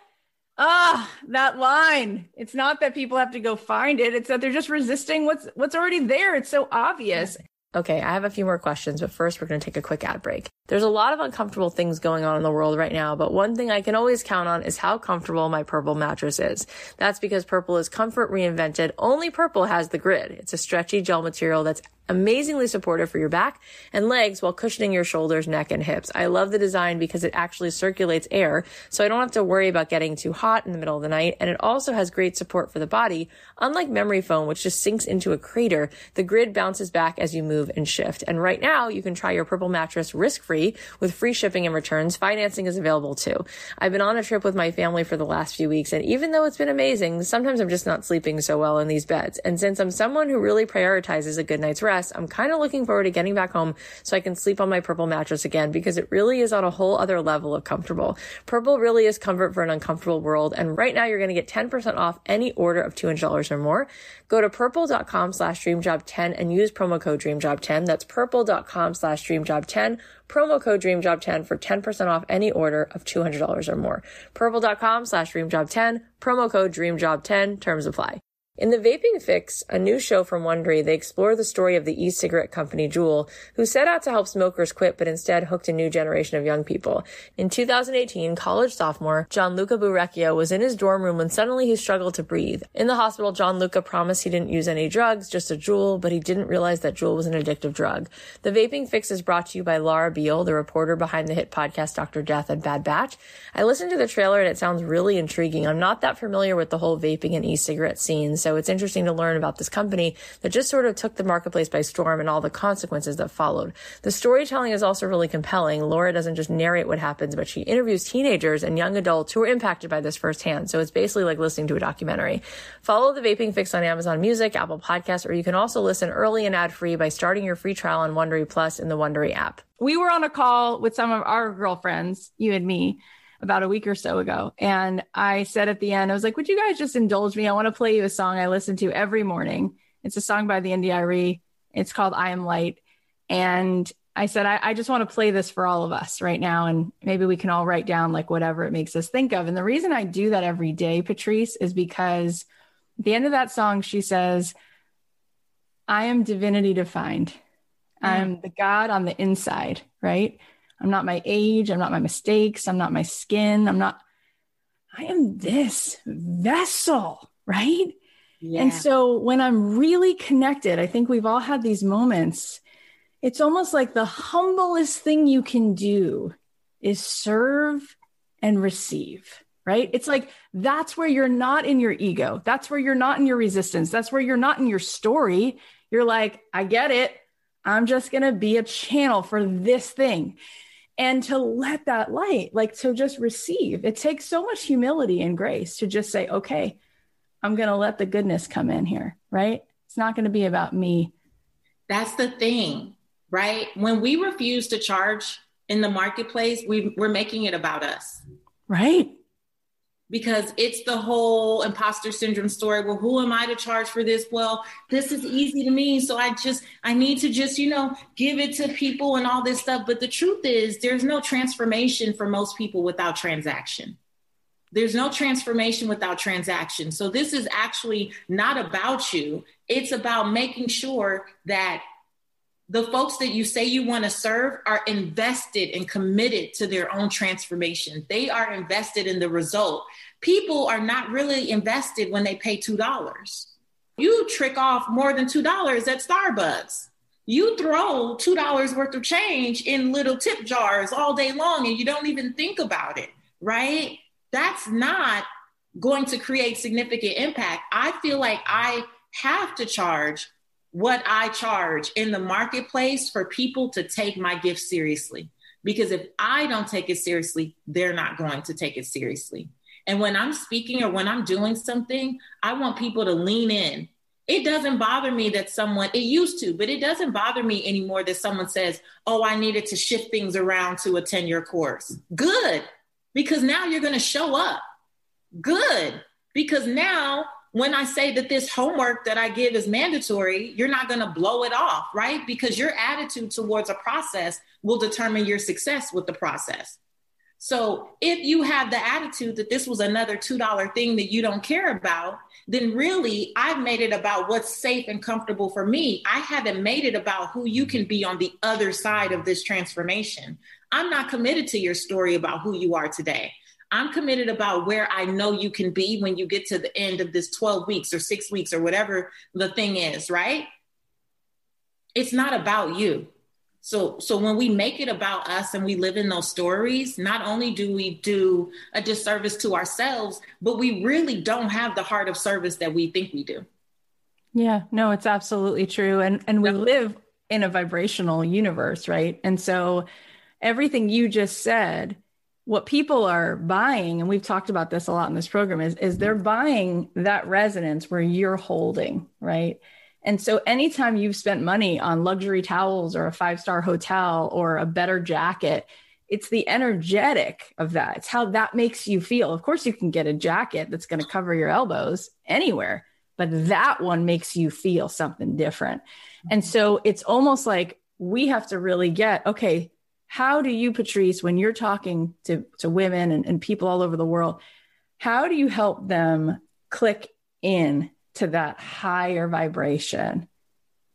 Ah, that line. It's not that people have to go find it. It's that they're just resisting what's what's already there. It's so obvious. Okay, I have a few more questions, but first we're going to take a quick ad break. There's a lot of uncomfortable things going on in the world right now, but one thing I can always count on is how comfortable my Purple mattress is. That's because Purple is comfort reinvented. Only Purple has the grid. It's a stretchy gel material that's amazingly supportive for your back and legs while cushioning your shoulders, neck, and hips. I love the design because it actually circulates air, so I don't have to worry about getting too hot in the middle of the night. And it also has great support for the body. Unlike memory foam, which just sinks into a crater, the grid bounces back as you move and shift. And right now, you can try your Purple mattress risk-free with free shipping and returns. Financing is available too. I've been on a trip with my family for the last few weeks, and even though it's been amazing, sometimes I'm just not sleeping so well in these beds. And since I'm someone who really prioritizes a good night's rest, stress, I'm kind of looking forward to getting back home so I can sleep on my purple mattress again because it really is on a whole other level of comfortable. Purple really is comfort for an uncomfortable world. And right now you're going to get 10% off any order of $200 or more. Go to purple.com slash dreamjob10 and use promo code dreamjob10. That's purple.com slash dreamjob10 promo code DreamJob10 for 10% off any order of $200 or more. Purple.com slash DreamJob10, promo code DreamJob10, terms apply. In The Vaping Fix, a new show from Wondery, they explore the story of the e-cigarette company Juul, who set out to help smokers quit but instead hooked a new generation of young people. In 2018, college sophomore Gianluca Burecchio was in his dorm room when suddenly he struggled to breathe. In the hospital, Gianluca promised he didn't use any drugs, just a Juul, but he didn't realize that Juul was an addictive drug. The Vaping Fix is brought to you by Laura Beil, the reporter behind the hit podcast Dr. Death and Bad Batch. I listened to the trailer and it sounds really intriguing. I'm not that familiar with the whole vaping and e-cigarette scene, so so it's interesting to learn about this company that just sort of took the marketplace by storm and all the consequences that followed. The storytelling is also really compelling. Laura doesn't just narrate what happens, but she interviews teenagers and young adults who are impacted by this firsthand. So it's basically like listening to a documentary. Follow the Vaping Fix on Amazon Music, Apple Podcasts, or you can also listen early and ad free by starting your free trial on Wondery Plus in the Wondery app. We were on a call with some of our girlfriends, you and me, about a week or so ago. And I said at the end, I was like, would you guys just indulge me? I want to play you a song I listen to every morning. It's a song by the India.Arie. It's called I Am Light. And I said, I, I, just want to play this for all of us right now. And maybe we can all write down like whatever it makes us think of. And the reason I do that every day, Patrice, is because at the end of that song, she says, I am divinity defined. Mm. I'm the God on the inside, right? I'm not my age. I'm not my mistakes. I'm not my skin. I'm not, I am this vessel, right? Yeah. And so when I'm really connected, I think we've all had these moments. It's almost like the humblest thing you can do is serve and receive, right? It's like that's where you're not in your ego. That's where you're not in your resistance. That's where you're not in your story. You're like, I get it. I'm just going to be a channel for this thing and to let that light, like to just receive. It takes so much humility and grace to just say, okay, I'm going to let the goodness come in here, right? It's not going to be about me. That's the thing, right? When we refuse to charge in the marketplace, we, we're making it about us. Right because it's the whole imposter syndrome story. Well, who am I to charge for this? Well, this is easy to me. So I just, I need to just, you know, give it to people and all this stuff. But the truth is, there's no transformation for most people without transaction. There's no transformation without transaction. So this is actually not about you. It's about making sure that the folks that you say you want to serve are invested and committed to their own transformation. They are invested in the result. People are not really invested when they pay $2. You trick off more than $2 at Starbucks. You throw $2 worth of change in little tip jars all day long and you don't even think about it, right? That's not going to create significant impact. I feel like I have to charge what I charge in the marketplace for people to take my gift seriously. Because if I don't take it seriously, they're not going to take it seriously. And when I'm speaking or when I'm doing something, I want people to lean in. It doesn't bother me that someone, it used to, but it doesn't bother me anymore that someone says, Oh, I needed to shift things around to a 10 year course. Good, because now you're going to show up. Good, because now when I say that this homework that I give is mandatory, you're not going to blow it off, right? Because your attitude towards a process will determine your success with the process. So if you have the attitude that this was another $2 thing that you don't care about, then really I've made it about what's safe and comfortable for me. I haven't made it about who you can be on the other side of this transformation. I'm not committed to your story about who you are today. I'm committed about where I know you can be when you get to the end of this 12 weeks or six weeks or whatever the thing is, right? It's not about you. So, so when we make it about us and we live in those stories, not only do we do a disservice to ourselves, but we really don't have the heart of service that we think we do. Yeah, no, it's absolutely true. And and we live in a vibrational universe, right? And so everything you just said what people are buying and we've talked about this a lot in this program is is they're buying that resonance where you're holding right And so anytime you've spent money on luxury towels or a five star hotel or a better jacket, it's the energetic of that. It's how that makes you feel. Of course, you can get a jacket that's going to cover your elbows anywhere, but that one makes you feel something different. And so it's almost like we have to really get okay, how do you, Patrice, when you're talking to, to women and, and people all over the world, how do you help them click in to that higher vibration?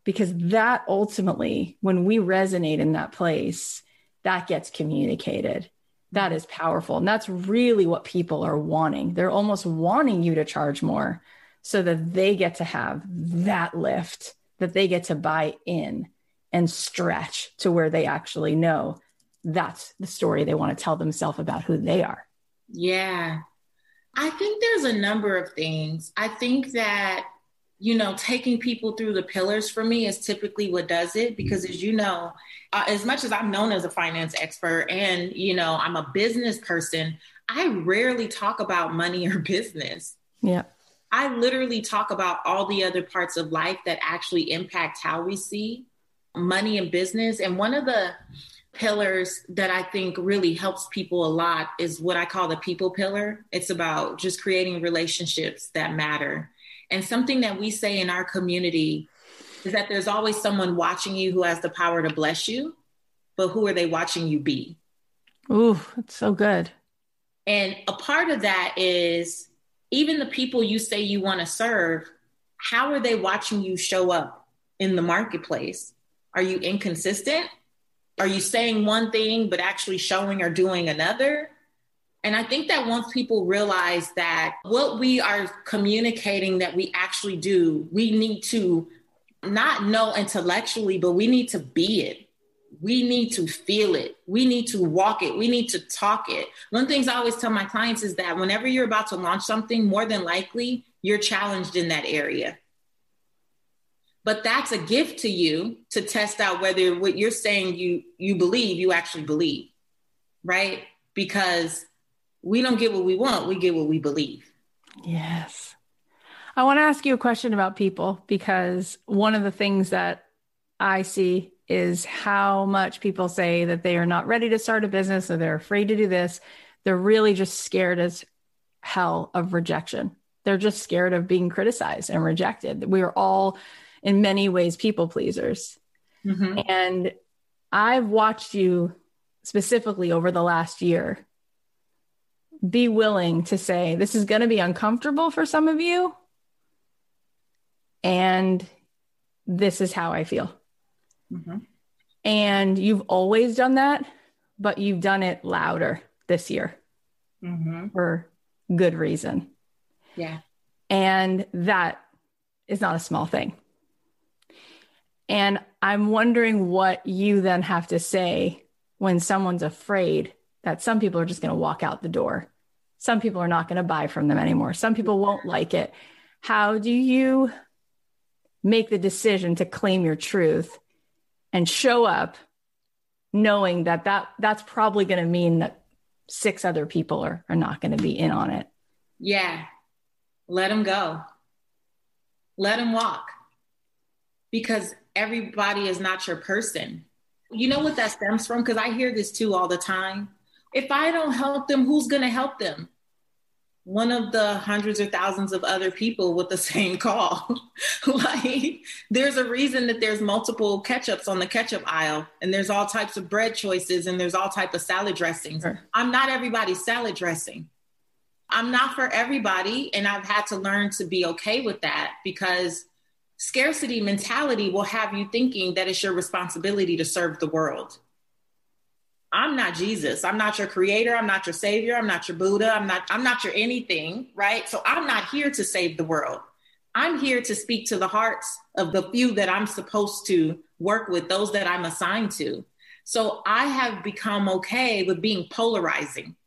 Because that ultimately, when we resonate in that place, that gets communicated. That is powerful. And that's really what people are wanting. They're almost wanting you to charge more so that they get to have that lift, that they get to buy in and stretch to where they actually know that's the story they want to tell themselves about who they are. Yeah. I think there's a number of things. I think that you know, taking people through the pillars for me is typically what does it because, as you know, uh, as much as I'm known as a finance expert and, you know, I'm a business person, I rarely talk about money or business. Yeah. I literally talk about all the other parts of life that actually impact how we see money and business. And one of the pillars that I think really helps people a lot is what I call the people pillar. It's about just creating relationships that matter and something that we say in our community is that there's always someone watching you who has the power to bless you, but who are they watching you be? Ooh, that's so good. And a part of that is even the people you say you want to serve, how are they watching you show up in the marketplace? Are you inconsistent? Are you saying one thing but actually showing or doing another? And I think that once people realize that what we are communicating that we actually do, we need to not know intellectually, but we need to be it. We need to feel it. We need to walk it. We need to talk it. One the things I always tell my clients is that whenever you're about to launch something, more than likely you're challenged in that area. But that's a gift to you to test out whether what you're saying you you believe, you actually believe. Right? Because we don't get what we want, we get what we believe. Yes. I want to ask you a question about people because one of the things that I see is how much people say that they are not ready to start a business or they're afraid to do this. They're really just scared as hell of rejection. They're just scared of being criticized and rejected. We are all, in many ways, people pleasers. Mm-hmm. And I've watched you specifically over the last year be willing to say, this is going to be uncomfortable for some of you. And this is how I feel. Mm-hmm. And you've always done that, but you've done it louder this year mm-hmm. for good reason. Yeah. And that is not a small thing. And I'm wondering what you then have to say when someone's afraid that some people are just going to walk out the door. Some people are not going to buy from them anymore. Some people won't like it. How do you make the decision to claim your truth and show up knowing that, that that's probably going to mean that six other people are, are not going to be in on it? Yeah. Let them go. Let them walk because everybody is not your person. You know what that stems from? Because I hear this too all the time if I don't help them, who's going to help them? One of the hundreds or thousands of other people with the same call. like, there's a reason that there's multiple ketchups on the ketchup aisle, and there's all types of bread choices, and there's all type of salad dressings. Sure. I'm not everybody's salad dressing. I'm not for everybody, and I've had to learn to be okay with that because scarcity mentality will have you thinking that it's your responsibility to serve the world. I'm not Jesus. I'm not your creator. I'm not your savior. I'm not your Buddha. I'm not, I'm not your anything, right? So I'm not here to save the world. I'm here to speak to the hearts of the few that I'm supposed to work with, those that I'm assigned to. So I have become okay with being polarizing.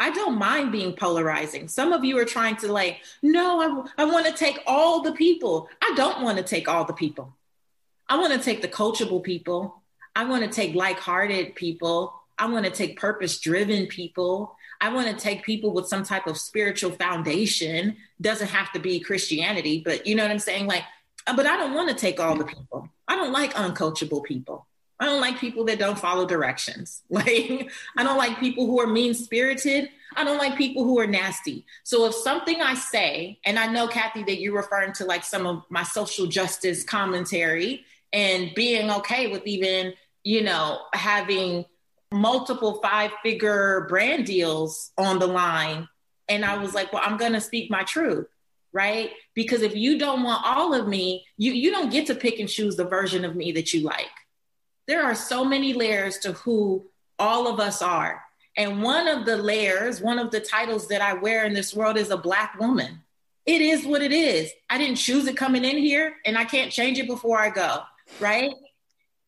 I don't mind being polarizing. Some of you are trying to like, no, I, I want to take all the people. I don't want to take all the people. I want to take the coachable people. I want to take like hearted people. I want to take purpose driven people. I want to take people with some type of spiritual foundation. Doesn't have to be Christianity, but you know what I'm saying? Like uh, but I don't want to take all the people. I don't like uncoachable people. I don't like people that don't follow directions. Like, I don't like people who are mean spirited. I don't like people who are nasty. So if something I say, and I know, Cathy, that you're referring to like some of my social justice commentary and being okay with even, you know, having multiple five figure brand deals on the line. And I was like, well, I'm going to speak my truth right? Because if you don't want all of me, you you don't get to pick and choose the version of me that you like. There are so many layers to who all of us are. And one of the layers, one of the titles that I wear in this world is a black woman. It is what it is. I didn't choose it coming in here and I can't change it before I go, right?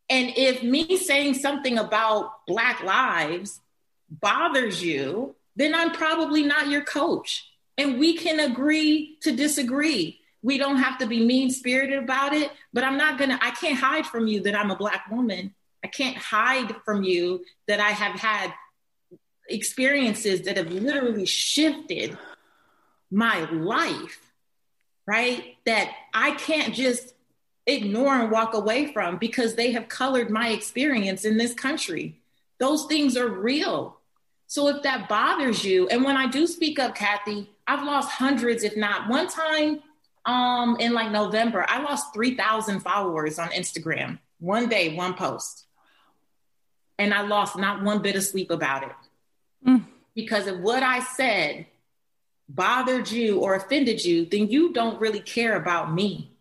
And if me saying something about black lives bothers you, then I'm probably not your coach and we can agree to disagree. We don't have to be mean spirited about it, but I'm not gonna, I can't hide from you that I'm a Black woman. I can't hide from you that I have had experiences that have literally shifted my life, right? That I can't just ignore and walk away from because they have colored my experience in this country. Those things are real. So if that bothers you, and when I do speak up, Cathy, I've lost hundreds, if not one time um, in like November, I lost 3,000 followers on Instagram. One day, one post. And I lost not one bit of sleep about it. Mm. Because if what I said bothered you or offended you, then you don't really care about me.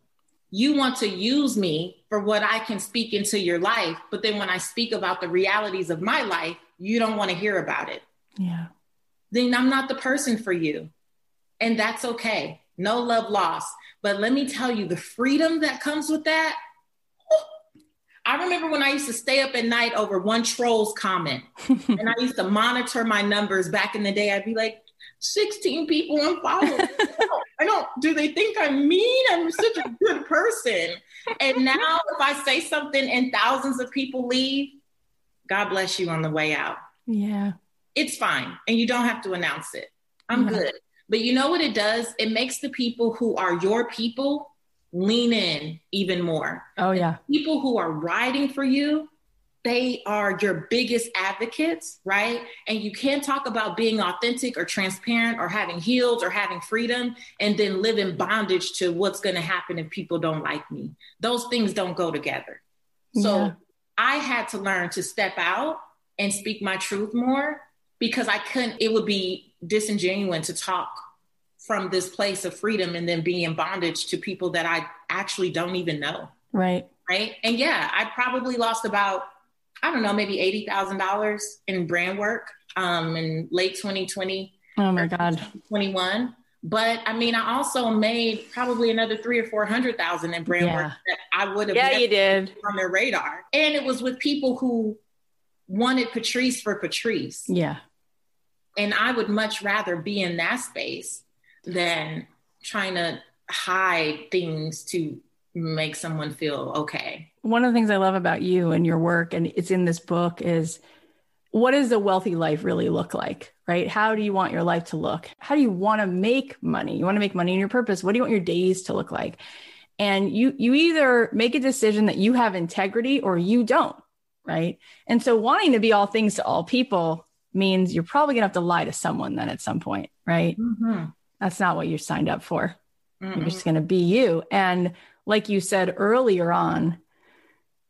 You want to use me for what I can speak into your life. But then when I speak about the realities of my life, you don't want to hear about it. Yeah. Then I'm not the person for you. And that's okay. No love lost. But let me tell you, the freedom that comes with that. I remember when I used to stay up at night over one troll's comment, and I used to monitor my numbers back in the day. I'd be like, 16 people unfollowed. I don't, do they think I'm mean? I'm such a good person. And now if I say something and thousands of people leave, God bless you on the way out. Yeah. It's fine. And you don't have to announce it. I'm yeah. good. But you know what it does? It makes the people who are your people lean in even more. Oh, yeah. The people who are riding for you, they are your biggest advocates, right? And you can't talk about being authentic or transparent or having healed or having freedom and then live in bondage to what's going to happen if people don't like me. Those things don't go together. So yeah. I had to learn to step out and speak my truth more because I couldn't, it would be disingenuous to talk from this place of freedom and then be in bondage to people that I actually don't even know. Right. Right. And yeah, I probably lost about, I don't know, maybe $80,000 in brand work um, in late 2020. Oh my God. 21. But I mean, I also made probably another three or 400,000 in brand yeah. work that I would have yeah, you did. on their radar. And it was with people who wanted Patrice for Patrice. Yeah. And I would much rather be in that space than trying to hide things to make someone feel okay. One of the things I love about you and your work, and it's in this book, is what does a wealthy life really look like? Right? How do you want your life to look? How do you want to make money? You want to make money in your purpose. What do you want your days to look like? And you you either make a decision that you have integrity or you don't, right? And so wanting to be all things to all people means you're probably gonna have to lie to someone then at some point, right? Mm-hmm. That's not what you signed up for. Mm-hmm. You're just gonna be you. And like you said earlier on,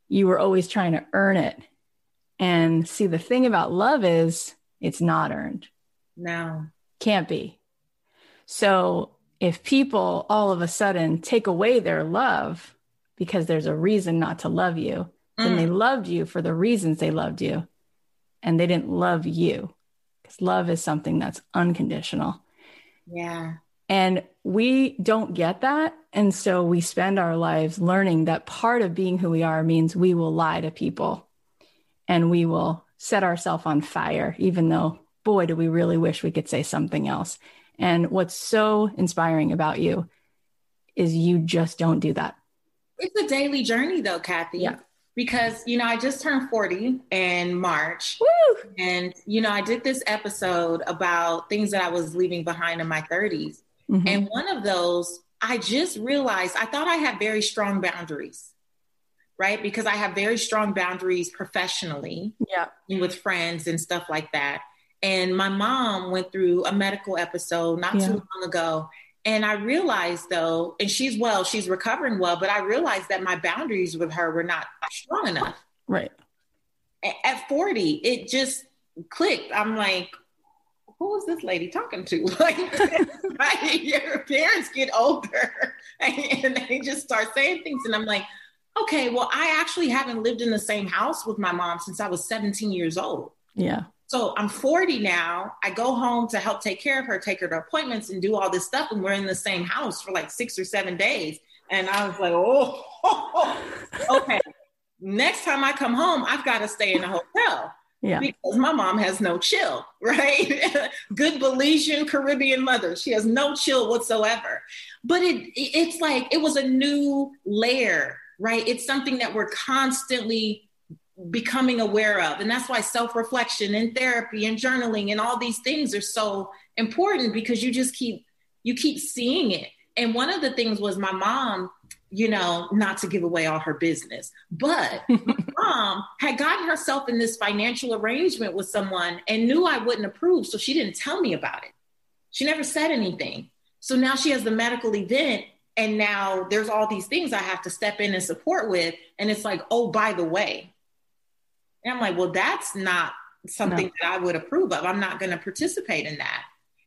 you were always trying to earn it. And see, the thing about love is it's not earned. No. Can't be. So if people all of a sudden take away their love because there's a reason not to love you, mm. then they loved you for the reasons they loved you and they didn't love you because love is something that's unconditional. Yeah. And we don't get that. And so we spend our lives learning that part of being who we are means we will lie to people and we will set ourselves on fire, even though, boy, do we really wish we could say something else. And what's so inspiring about you is you just don't do that. It's a daily journey, though, Cathy. Yeah because you know I just turned 40 in March. Woo! And you know, I did this episode about things that I was leaving behind in my 30s. Mm-hmm. And one of those I just realized I thought I had very strong boundaries, right? Because I have very strong boundaries professionally, yeah, with friends and stuff like that. And my mom went through a medical episode not yeah. too long ago. And I realized though, and she's well, she's recovering well, but I realized that my boundaries with her were not strong enough. Right. At 40, it just clicked. I'm like, who is this lady talking to? Like, right? Your parents get older and they just start saying things. And I'm like, okay, well, I actually haven't lived in the same house with my mom since I was 17 years old. Yeah. So I'm 40 now. I go home to help take care of her, take her to appointments, and do all this stuff. And we're in the same house for like six or seven days. And I was like, oh, okay. Next time I come home, I've got to stay in a hotel. Yeah. Because my mom has no chill, right? Good Belizean Caribbean mother. She has no chill whatsoever. But it it's like it was a new layer, right? It's something that we're constantly becoming aware of. And that's why self-reflection and therapy and journaling and all these things are so important because you just keep you keep seeing it. And one of the things was my mom, you know, not to give away all her business, but my mom had gotten herself in this financial arrangement with someone and knew I wouldn't approve. So she didn't tell me about it. She never said anything. So now she has the medical event and now there's all these things I have to step in and support with. And it's like, oh, by the way, and I'm like, well, that's not something no. that I would approve of. I'm not going to participate in that.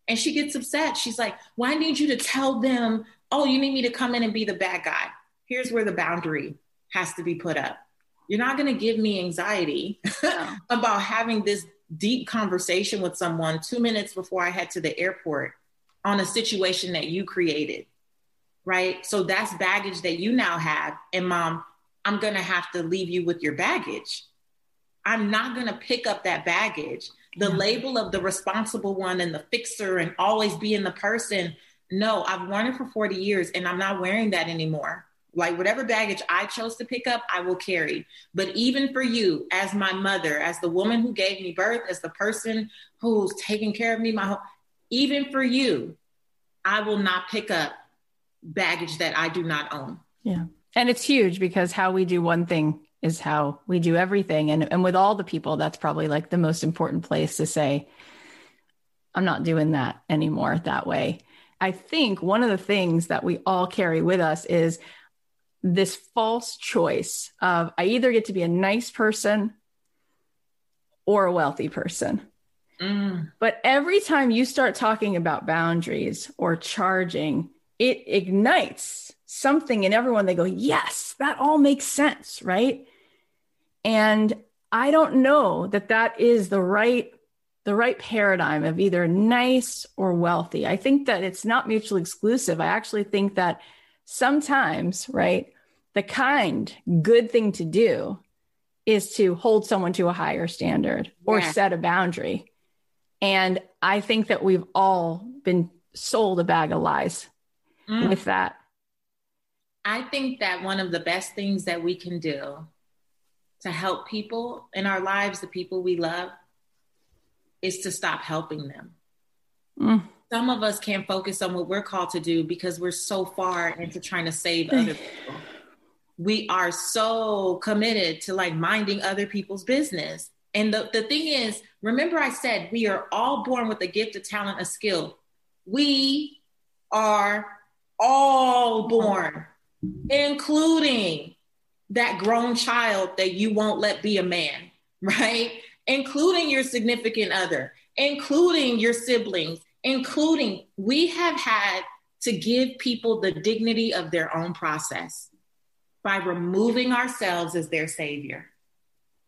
And she gets upset. She's like, well, I need you to tell them, oh, you need me to come in and be the bad guy. Here's where the boundary has to be put up. You're not going to give me anxiety no. about having this deep conversation with someone two minutes before I head to the airport on a situation that you created. Right. So that's baggage that you now have. And mom, I'm going to have to leave you with your baggage I'm not going to pick up that baggage. The label of the responsible one and the fixer and always being the person. No, I've worn it for 40 years and I'm not wearing that anymore. Like whatever baggage I chose to pick up, I will carry. But even for you, as my mother, as the woman who gave me birth, as the person who's taking care of me, my whole, even for you, I will not pick up baggage that I do not own. Yeah. And it's huge because how we do one thing is how we do everything. And, and with all the people, that's probably like the most important place to say, I'm not doing that anymore that way. I think one of the things that we all carry with us is this false choice of I either get to be a nice person or a wealthy person. Mm. But every time you start talking about boundaries or charging, it ignites something in everyone. They go, Yes, that all makes sense, right? And I don't know that that is the right the right paradigm of either nice or wealthy. I think that it's not mutually exclusive. I actually think that sometimes, right, the kind good thing to do is to hold someone to a higher standard or yeah. set a boundary. And I think that we've all been sold a bag of lies mm. with that. I think that one of the best things that we can do to help people in our lives, the people we love, is to stop helping them. Mm. Some of us can't focus on what we're called to do because we're so far into trying to save other people. We are so committed to like minding other people's business. And the, the thing is, remember I said we are all born with a gift, a talent, a skill. We are all born, including that grown child that you won't let be a man, right? Including your significant other, including your siblings, including we have had to give people the dignity of their own process by removing ourselves as their savior.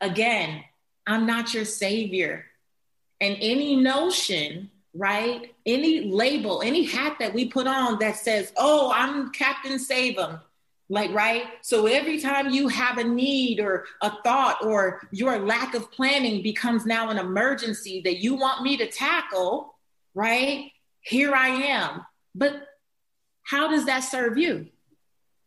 Again, I'm not your savior. And any notion, right? Any label, any hat that we put on that says, oh, I'm Captain Save 'em, like, right? So every time you have a need or a thought or your lack of planning becomes now an emergency that you want me to tackle, right? Here I am. But how does that serve you?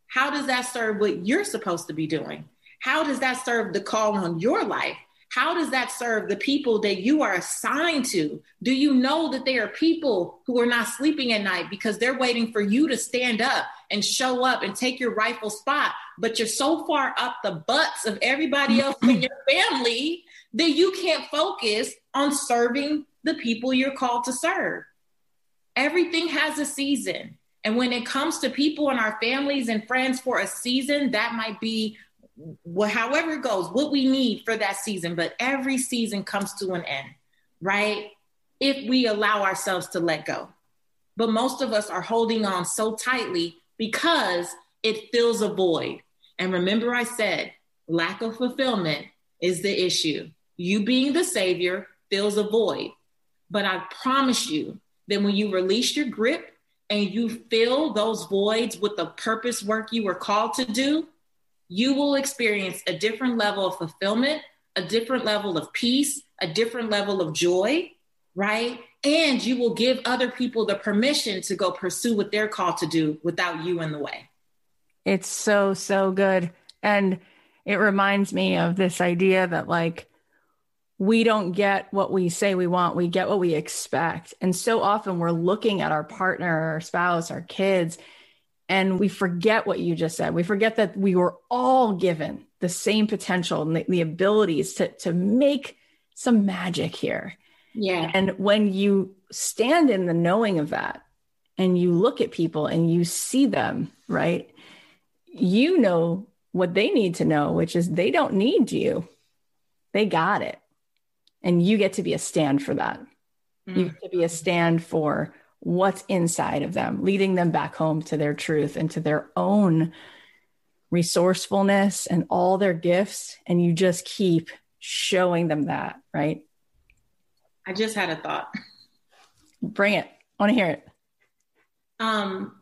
How does that serve what you're supposed to be doing? How does that serve the call on your life? How does that serve the people that you are assigned to? Do you know that there are people who are not sleeping at night because they're waiting for you to stand up and show up and take your rightful spot? But you're so far up the butts of everybody else in your family that you can't focus on serving the people you're called to serve. Everything has a season. And when it comes to people in our families and friends for a season, that might be well, however it goes, what we need for that season. But every season comes to an end, right? If we allow ourselves to let go. But most of us are holding on so tightly because it fills a void. And remember, I said lack of fulfillment is the issue. You being the savior fills a void. But I promise you that when you release your grip and you fill those voids with the purpose work you were called to do, you will experience a different level of fulfillment, a different level of peace, a different level of joy, right? And you will give other people the permission to go pursue what they're called to do without you in the way. It's so, so good. And it reminds me of this idea that, like, we don't get what we say we want, we get what we expect. And so often we're looking at our partner, our spouse, our kids, and we forget what you just said. We forget that we were all given the same potential and the, the abilities to, to make some magic here. Yeah. And when you stand in the knowing of that and you look at people and you see them, right? You know what they need to know, which is they don't need you. They got it. And you get to be a stand for that. Mm. You get to be a stand for what's inside of them, leading them back home to their truth and to their own resourcefulness and all their gifts. And you just keep showing them that, right? I just had a thought. Bring it. I want to hear it. Um,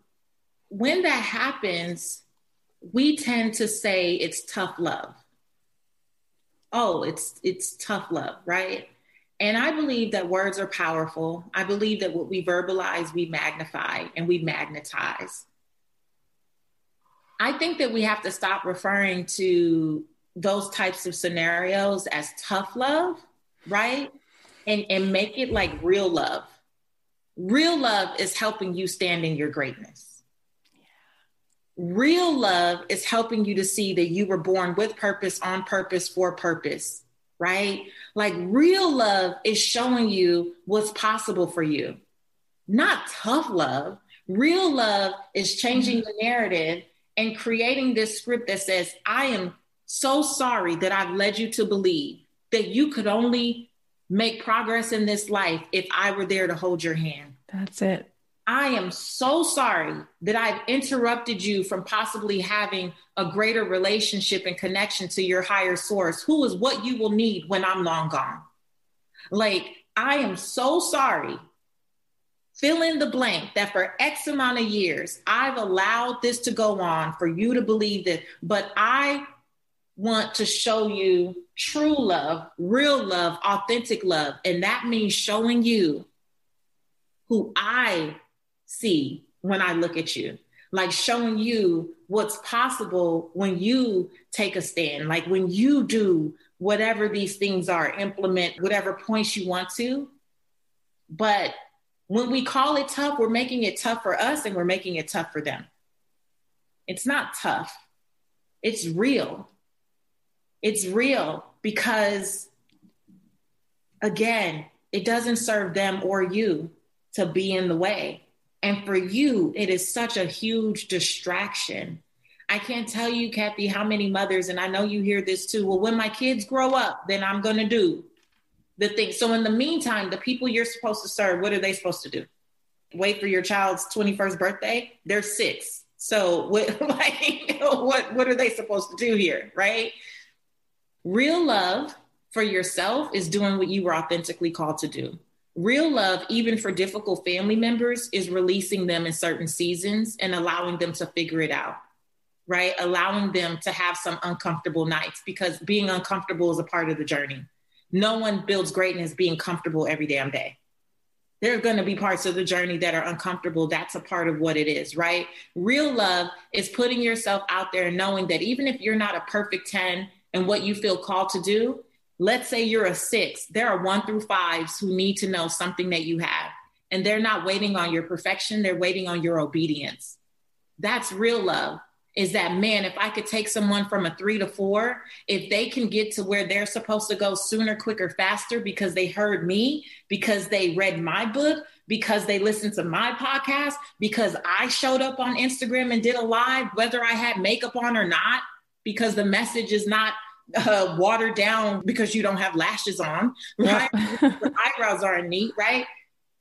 when that happens, we tend to say it's tough love. Oh, it's it's tough love, right? And I believe that words are powerful. I believe that what we verbalize, we magnify and we magnetize. I think that we have to stop referring to those types of scenarios as tough love, right? And, and make it like real love. Real love is helping you stand in your greatness. Real love is helping you to see that you were born with purpose, on purpose, for purpose right? Like real love is showing you what's possible for you, not tough love. Real love is changing mm-hmm. the narrative and creating this script that says, I am so sorry that I've led you to believe that you could only make progress in this life if I were there to hold your hand. That's it. I am so sorry that I've interrupted you from possibly having a greater relationship and connection to your higher source, who is what you will need when I'm long gone. Like, I am so sorry. Fill in the blank that for X amount of years, I've allowed this to go on for you to believe that, but I want to show you true love, real love, authentic love. And that means showing you who I see when I look at you. Like showing you what's possible when you take a stand, like when you do whatever these things are, implement whatever points you want to. But when we call it tough, we're making it tough for us and we're making it tough for them. It's not tough, it's real. It's real because, again, it doesn't serve them or you to be in the way. And for you, it is such a huge distraction. I can't tell you, Cathy, how many mothers, and I know you hear this too. Well, when my kids grow up, then I'm going to do the thing. So, in the meantime, the people you're supposed to serve, what are they supposed to do? Wait for your child's 21st birthday? They're six. So, what, like, what, what are they supposed to do here? Right? Real love for yourself is doing what you were authentically called to do. Real love, even for difficult family members, is releasing them in certain seasons and allowing them to figure it out, right? Allowing them to have some uncomfortable nights because being uncomfortable is a part of the journey. No one builds greatness being comfortable every damn day. There are going to be parts of the journey that are uncomfortable. That's a part of what it is, right? Real love is putting yourself out there knowing that even if you're not a perfect 10 and what you feel called to do, let's say you're a six, there are one through fives who need to know something that you have. And they're not waiting on your perfection, they're waiting on your obedience. That's real love. Is that man, if I could take someone from a three to four, if they can get to where they're supposed to go sooner, quicker, faster because they heard me, because they read my book, because they listened to my podcast, because I showed up on Instagram and did a live, whether I had makeup on or not, because the message is not uh, watered down because you don't have lashes on, right? Your eyebrows aren't neat, right?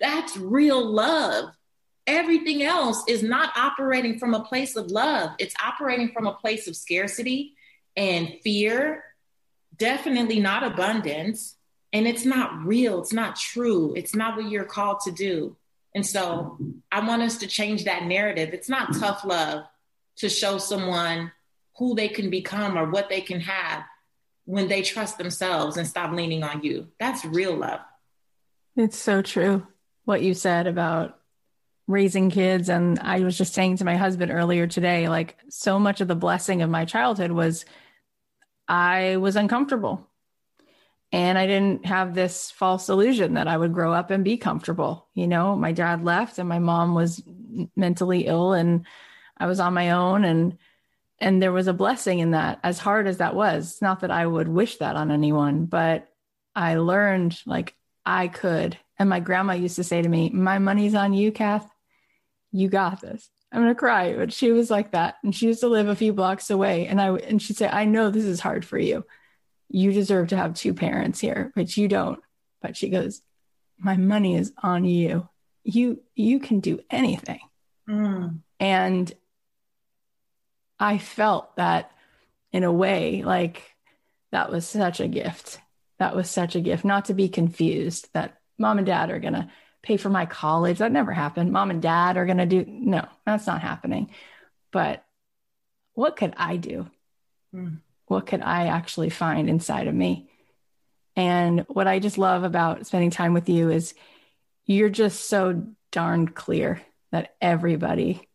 That's real love. Everything else is not operating from a place of love. It's operating from a place of scarcity and fear, definitely not abundance. And it's not real. It's not true. It's not what you're called to do. And so I want us to change that narrative. It's not tough love to show someone who they can become or what they can have when they trust themselves and stop leaning on you. That's real love. It's so true what you said about raising kids. And I was just saying to my husband earlier today, like, so much of the blessing of my childhood was I was uncomfortable. And I didn't have this false illusion that I would grow up and be comfortable. You know, my dad left and my mom was mentally ill and I was on my own. And and there was a blessing in that as hard as that was. It's not that i would wish that on anyone but i learned like i could. And my grandma used to say to me my money's on you kath. You got this. I'm gonna cry but she was like that. And she used to live a few blocks away. And i and she'd say i know this is hard for you. You deserve to have two parents here but you don't. But she goes my money is on you. You you can do anything. Mm. and I felt that in a way, like that was such a gift. That was such a gift, not to be confused that mom and dad are going to pay for my college. That never happened. Mom and dad are going to do, no, that's not happening. But what could I do? Mm. What could I actually find inside of me? And what I just love about spending time with you is you're just so darn clear that everybody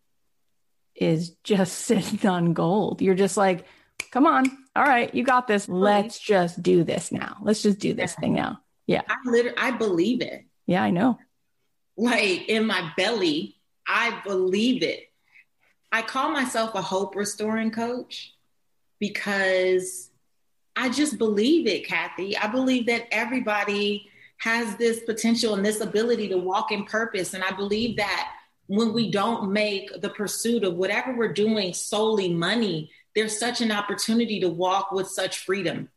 is just sitting on gold. You're just like, come on. All right, you got this. Let's just do this now. Let's just do this thing now. Yeah. I literally I believe it. Yeah, I know. Like in my belly, I believe it. I call myself a hope restoring coach because I just believe it, Cathy. I believe that everybody has this potential and this ability to walk in purpose. And I believe that when we don't make the pursuit of whatever we're doing solely money, there's such an opportunity to walk with such freedom.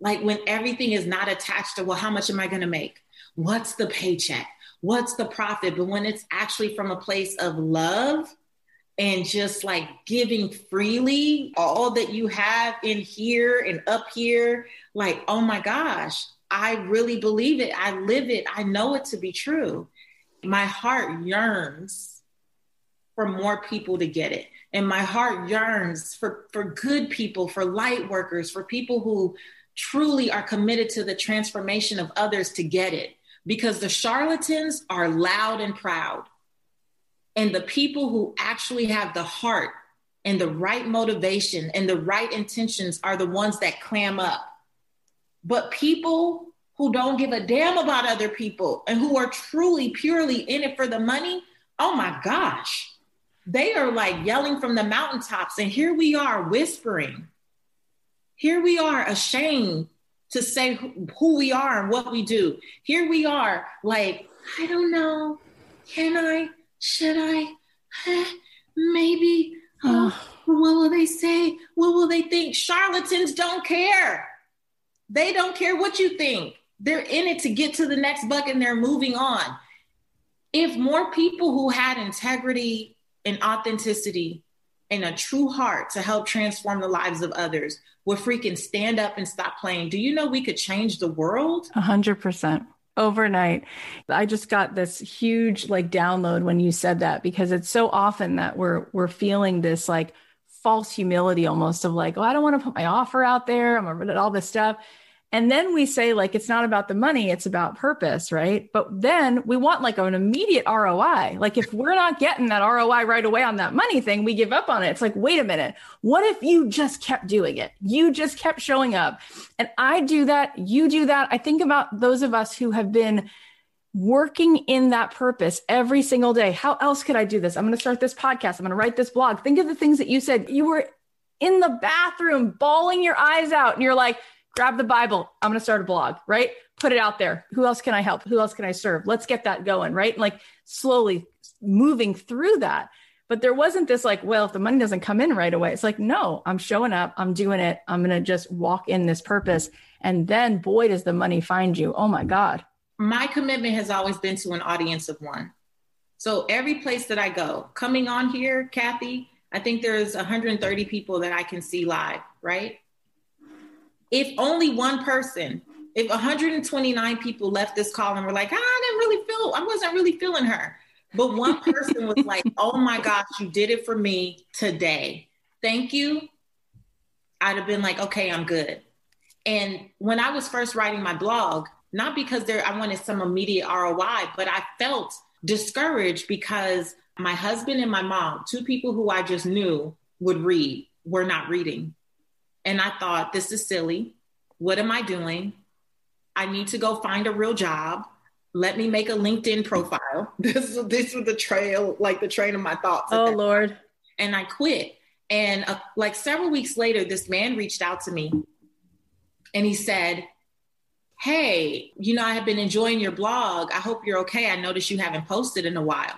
Like when everything is not attached to, well, how much am I going to make? What's the paycheck? What's the profit? But when it's actually from a place of love and just like giving freely all that you have in here and up here, like, oh my gosh, I really believe it. I live it. I know it to be true my heart yearns for more people to get it. And my heart yearns for, for good people, for light workers, for people who truly are committed to the transformation of others to get it. Because the charlatans are loud and proud. And the people who actually have the heart and the right motivation and the right intentions are the ones that clam up. But people who don't give a damn about other people and who are truly, purely in it for the money, oh my gosh, they are like yelling from the mountaintops. And here we are whispering. Here we are ashamed to say who we are and what we do. Here we are like, I don't know. Can I? Should I? Maybe. Oh, what will they say? What will they think? Charlatans don't care. They don't care what you think. They're in it to get to the next buck and they're moving on. If more people who had integrity and authenticity and a true heart to help transform the lives of others would freaking stand up and stop playing, do you know we could change the world? A hundred percent overnight. I just got this huge like download when you said that because it's so often that we're we're feeling this like false humility almost of like, oh, I don't want to put my offer out there. I'm all this stuff. And then we say, like, it's not about the money, it's about purpose, right? But then we want like an immediate ROI. Like, if we're not getting that ROI right away on that money thing, we give up on it. It's like, wait a minute. What if you just kept doing it? You just kept showing up. And I do that. You do that. I think about those of us who have been working in that purpose every single day. How else could I do this? I'm going to start this podcast. I'm going to write this blog. Think of the things that you said. You were in the bathroom, bawling your eyes out, and you're like, grab the Bible. I'm going to start a blog, right? Put it out there. Who else can I help? Who else can I serve? Let's get that going, right? Like slowly moving through that. But there wasn't this like, well, if the money doesn't come in right away, it's like, no, I'm showing up, I'm doing it, I'm going to just walk in this purpose. And then, boy, does the money find you. Oh my God. My commitment has always been to an audience of one. So every place that I go, coming on here, Cathy, I think there's 130 people that I can see live, right? If only one person, if 129 people left this call and were like, ah, I didn't really feel, I wasn't really feeling her. But one person was like, oh my gosh, you did it for me today. Thank you. I'd have been like, okay, I'm good. And when I was first writing my blog, not because there I wanted some immediate ROI, but I felt discouraged because my husband and my mom, two people who I just knew would read, were not reading. And I thought, this is silly. What am I doing? I need to go find a real job. Let me make a LinkedIn profile. This, this was the trail, like the train of my thoughts. Oh, Lord. And I quit. And uh, like several weeks later, this man reached out to me and he said, Hey, you know, I have been enjoying your blog. I hope you're okay. I noticed you haven't posted in a while.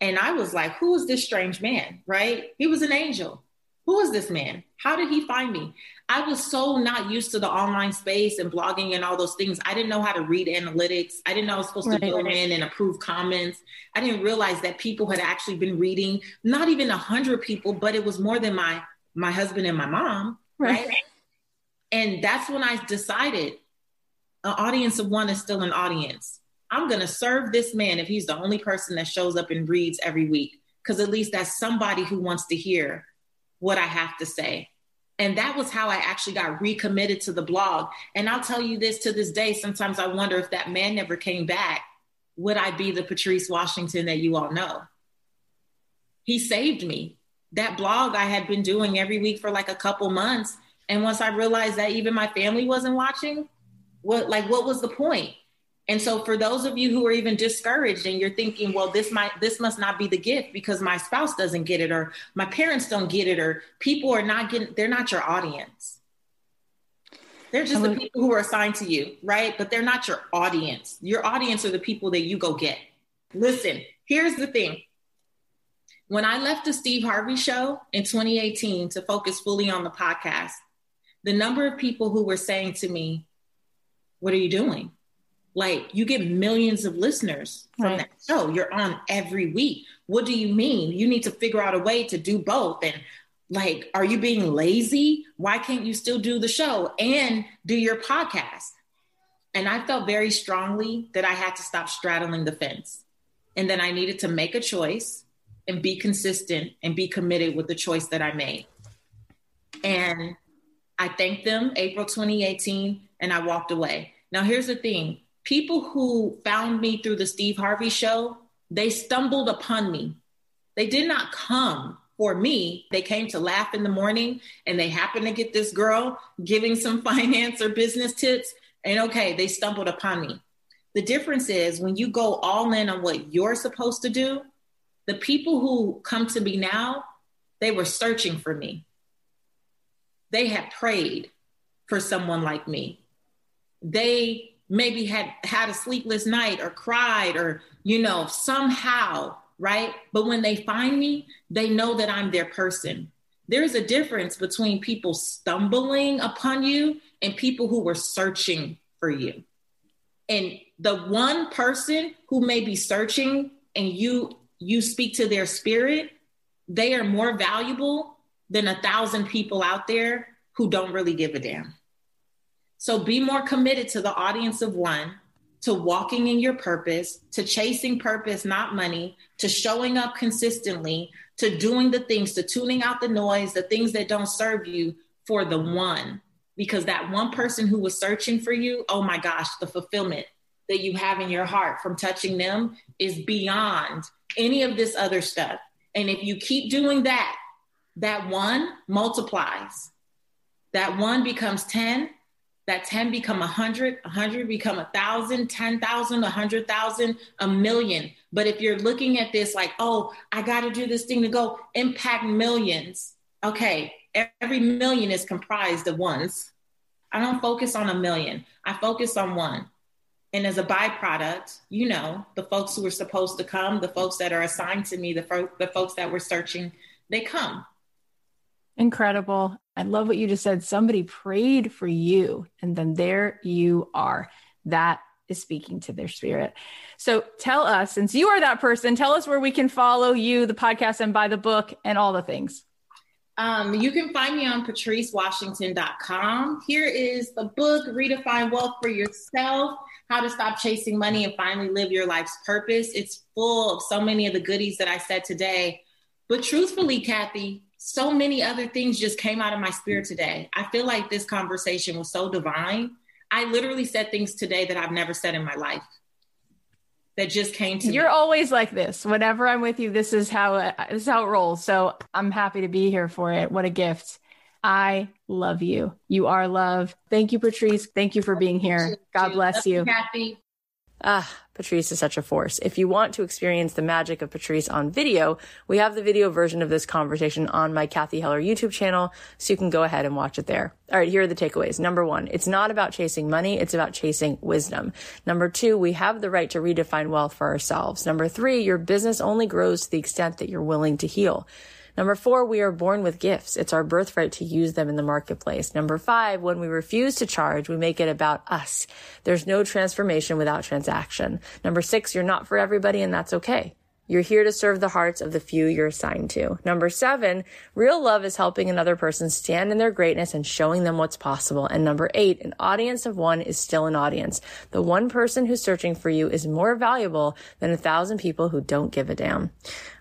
And I was like, Who is this strange man? Right? He was an angel who is this man? How did he find me? I was so not used to the online space and blogging and all those things. I didn't know how to read analytics. I didn't know I was supposed right. to go in and approve comments. I didn't realize that people had actually been reading, not even a hundred people, but it was more than my my husband and my mom. Right. right? And that's when I decided an audience of one is still an audience. I'm going to serve this man if he's the only person that shows up and reads every week, because at least that's somebody who wants to hear what I have to say. And that was how I actually got recommitted to the blog. And I'll tell you this to this day, sometimes I wonder if that man never came back, would I be the Patrice Washington that you all know? He saved me. That blog I had been doing every week for like a couple months. And once I realized that even my family wasn't watching, what like what was the point? And so for those of you who are even discouraged and you're thinking, well, this might this must not be the gift because my spouse doesn't get it or my parents don't get it or people are not getting they're not your audience. They're just the people who are assigned to you, right? But they're not your audience. Your audience are the people that you go get. Listen, here's the thing. When I left the Steve Harvey show in 2018 to focus fully on the podcast, the number of people who were saying to me, What are you doing? Like you get millions of listeners from right. that show. You're on every week. What do you mean? You need to figure out a way to do both. And like, are you being lazy? Why can't you still do the show and do your podcast? And I felt very strongly that I had to stop straddling the fence and then I needed to make a choice and be consistent and be committed with the choice that I made. And I thanked them April 2018 and I walked away. Now, here's the thing people who found me through the Steve Harvey show, they stumbled upon me. They did not come for me. They came to laugh in the morning and they happened to get this girl giving some finance or business tips. And okay, they stumbled upon me. The difference is when you go all in on what you're supposed to do, the people who come to me now, they were searching for me. They had prayed for someone like me. They maybe had had a sleepless night or cried or you know somehow right? But when they find me they know that i'm their person. There's a difference between people stumbling upon you and people who were searching for you. And the one person who may be searching and you you speak to their spirit they are more valuable than a thousand people out there who don't really give a damn so be more committed to the audience of one, to walking in your purpose, to chasing purpose, not money, to showing up consistently, to doing the things, to tuning out the noise, the things that don't serve you for the one. because that one person who was searching for you, oh my gosh, the fulfillment that you have in your heart from touching them is beyond any of this other stuff. And if you keep doing that, that one multiplies. That one becomes 10, that 10 become 100, 100 become 1,000, 10,000, 100,000, a million. But if you're looking at this like, oh, I got to do this thing to go impact millions. Okay, every million is comprised of ones. I don't focus on a million, I focus on one. And as a byproduct, you know, the folks who were supposed to come, the folks that are assigned to me, the, the folks that were searching, they come. Incredible. I love what you just said. Somebody prayed for you, and then there you are. That is speaking to their spirit. So tell us, since you are that person, tell us where we can follow you, the podcast, and buy the book and all the things. Um, you can find me on patricewashington.com. Here is the book, Redefine Wealth for Yourself How to Stop Chasing Money and Finally Live Your Life's Purpose. It's full of so many of the goodies that I said today. But truthfully, Cathy, so many other things just came out of my spirit today. I feel like this conversation was so divine. I literally said things today that I've never said in my life that just came to You're me. always like this. Whenever I'm with you, this is how it, this is how it rolls. So I'm happy to be here for it. What a gift. I love you. You are love. Thank you, Patrice. Thank you for being here. God bless you. Cathy. Ah, Patrice is such a force. If you want to experience the magic of Patrice on video, we have the video version of this conversation on my Cathy Heller YouTube channel, so you can go ahead and watch it there. All right, here are the takeaways. Number one, it's not about chasing money, it's about chasing wisdom. Number two, we have the right to redefine wealth for ourselves. Number three, your business only grows to the extent that you're willing to heal. Number four, we are born with gifts. It's our birthright to use them in the marketplace. Number five, when we refuse to charge, we make it about us. There's no transformation without transaction. Number six, you're not for everybody and that's okay. You're here to serve the hearts of the few you're assigned to. Number seven, real love is helping another person stand in their greatness and showing them what's possible. And number eight, an audience of one is still an audience. The one person who's searching for you is more valuable than a thousand people who don't give a damn.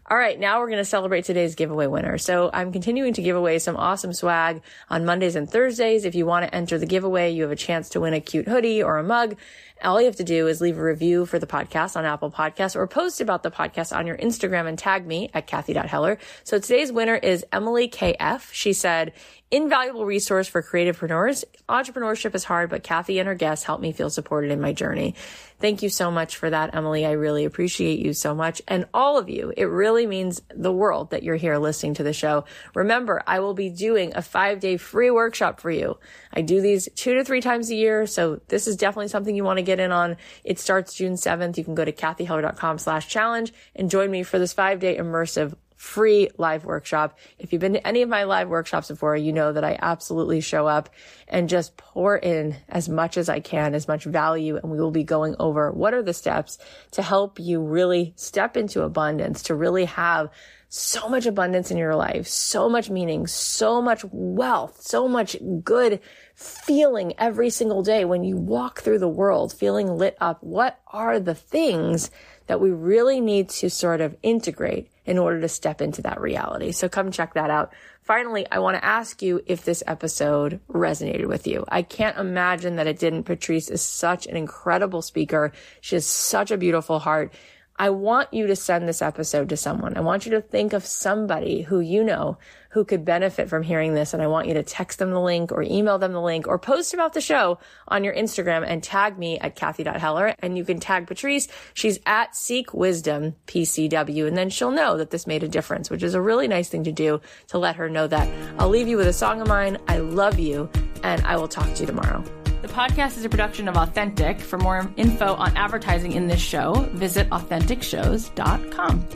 All right, now we're going to celebrate today's giveaway winner. So I'm continuing to give away some awesome swag on Mondays and Thursdays. If you want to enter the giveaway, you have a chance to win a cute hoodie or a mug. All you have to do is leave a review for the podcast on Apple Podcasts or post about the podcast on your Instagram and tag me at Cathy.Heller. So today's winner is Emily KF. She said, invaluable resource for creativepreneurs. Entrepreneurship is hard, but Cathy and her guests help me feel supported in my journey. Thank you so much for that, Emily. I really appreciate you so much. And all of you, it really means the world that you're here listening to the show. Remember, I will be doing a five day free workshop for you. I do these two to three times a year. So this is definitely something you want to get in on. It starts June 7th. You can go to cathyheller.com slash challenge and join me for this five day immersive free live workshop. If you've been to any of my live workshops before, you know that I absolutely show up and just pour in as much as I can, as much value. And we will be going over what are the steps to help you really step into abundance, to really have so much abundance in your life, so much meaning, so much wealth, so much good feeling every single day when you walk through the world feeling lit up. What are the things that we really need to sort of integrate in order to step into that reality. So come check that out. Finally, I want to ask you if this episode resonated with you. I can't imagine that it didn't. Patrice is such an incredible speaker. She has such a beautiful heart. I want you to send this episode to someone. I want you to think of somebody who you know who could benefit from hearing this. And I want you to text them the link or email them the link or post about the show on your Instagram and tag me at Cathy.Heller. And you can tag Patrice. She's at Seek Wisdom PCW. And then she'll know that this made a difference, which is a really nice thing to do to let her know that. I'll leave you with a song of mine. I love you. And I will talk to you tomorrow. The podcast is a production of Authentic. For more info on advertising in this show, visit AuthenticShows.com.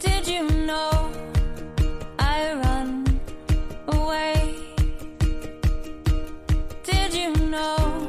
Did you know I run away? Did you know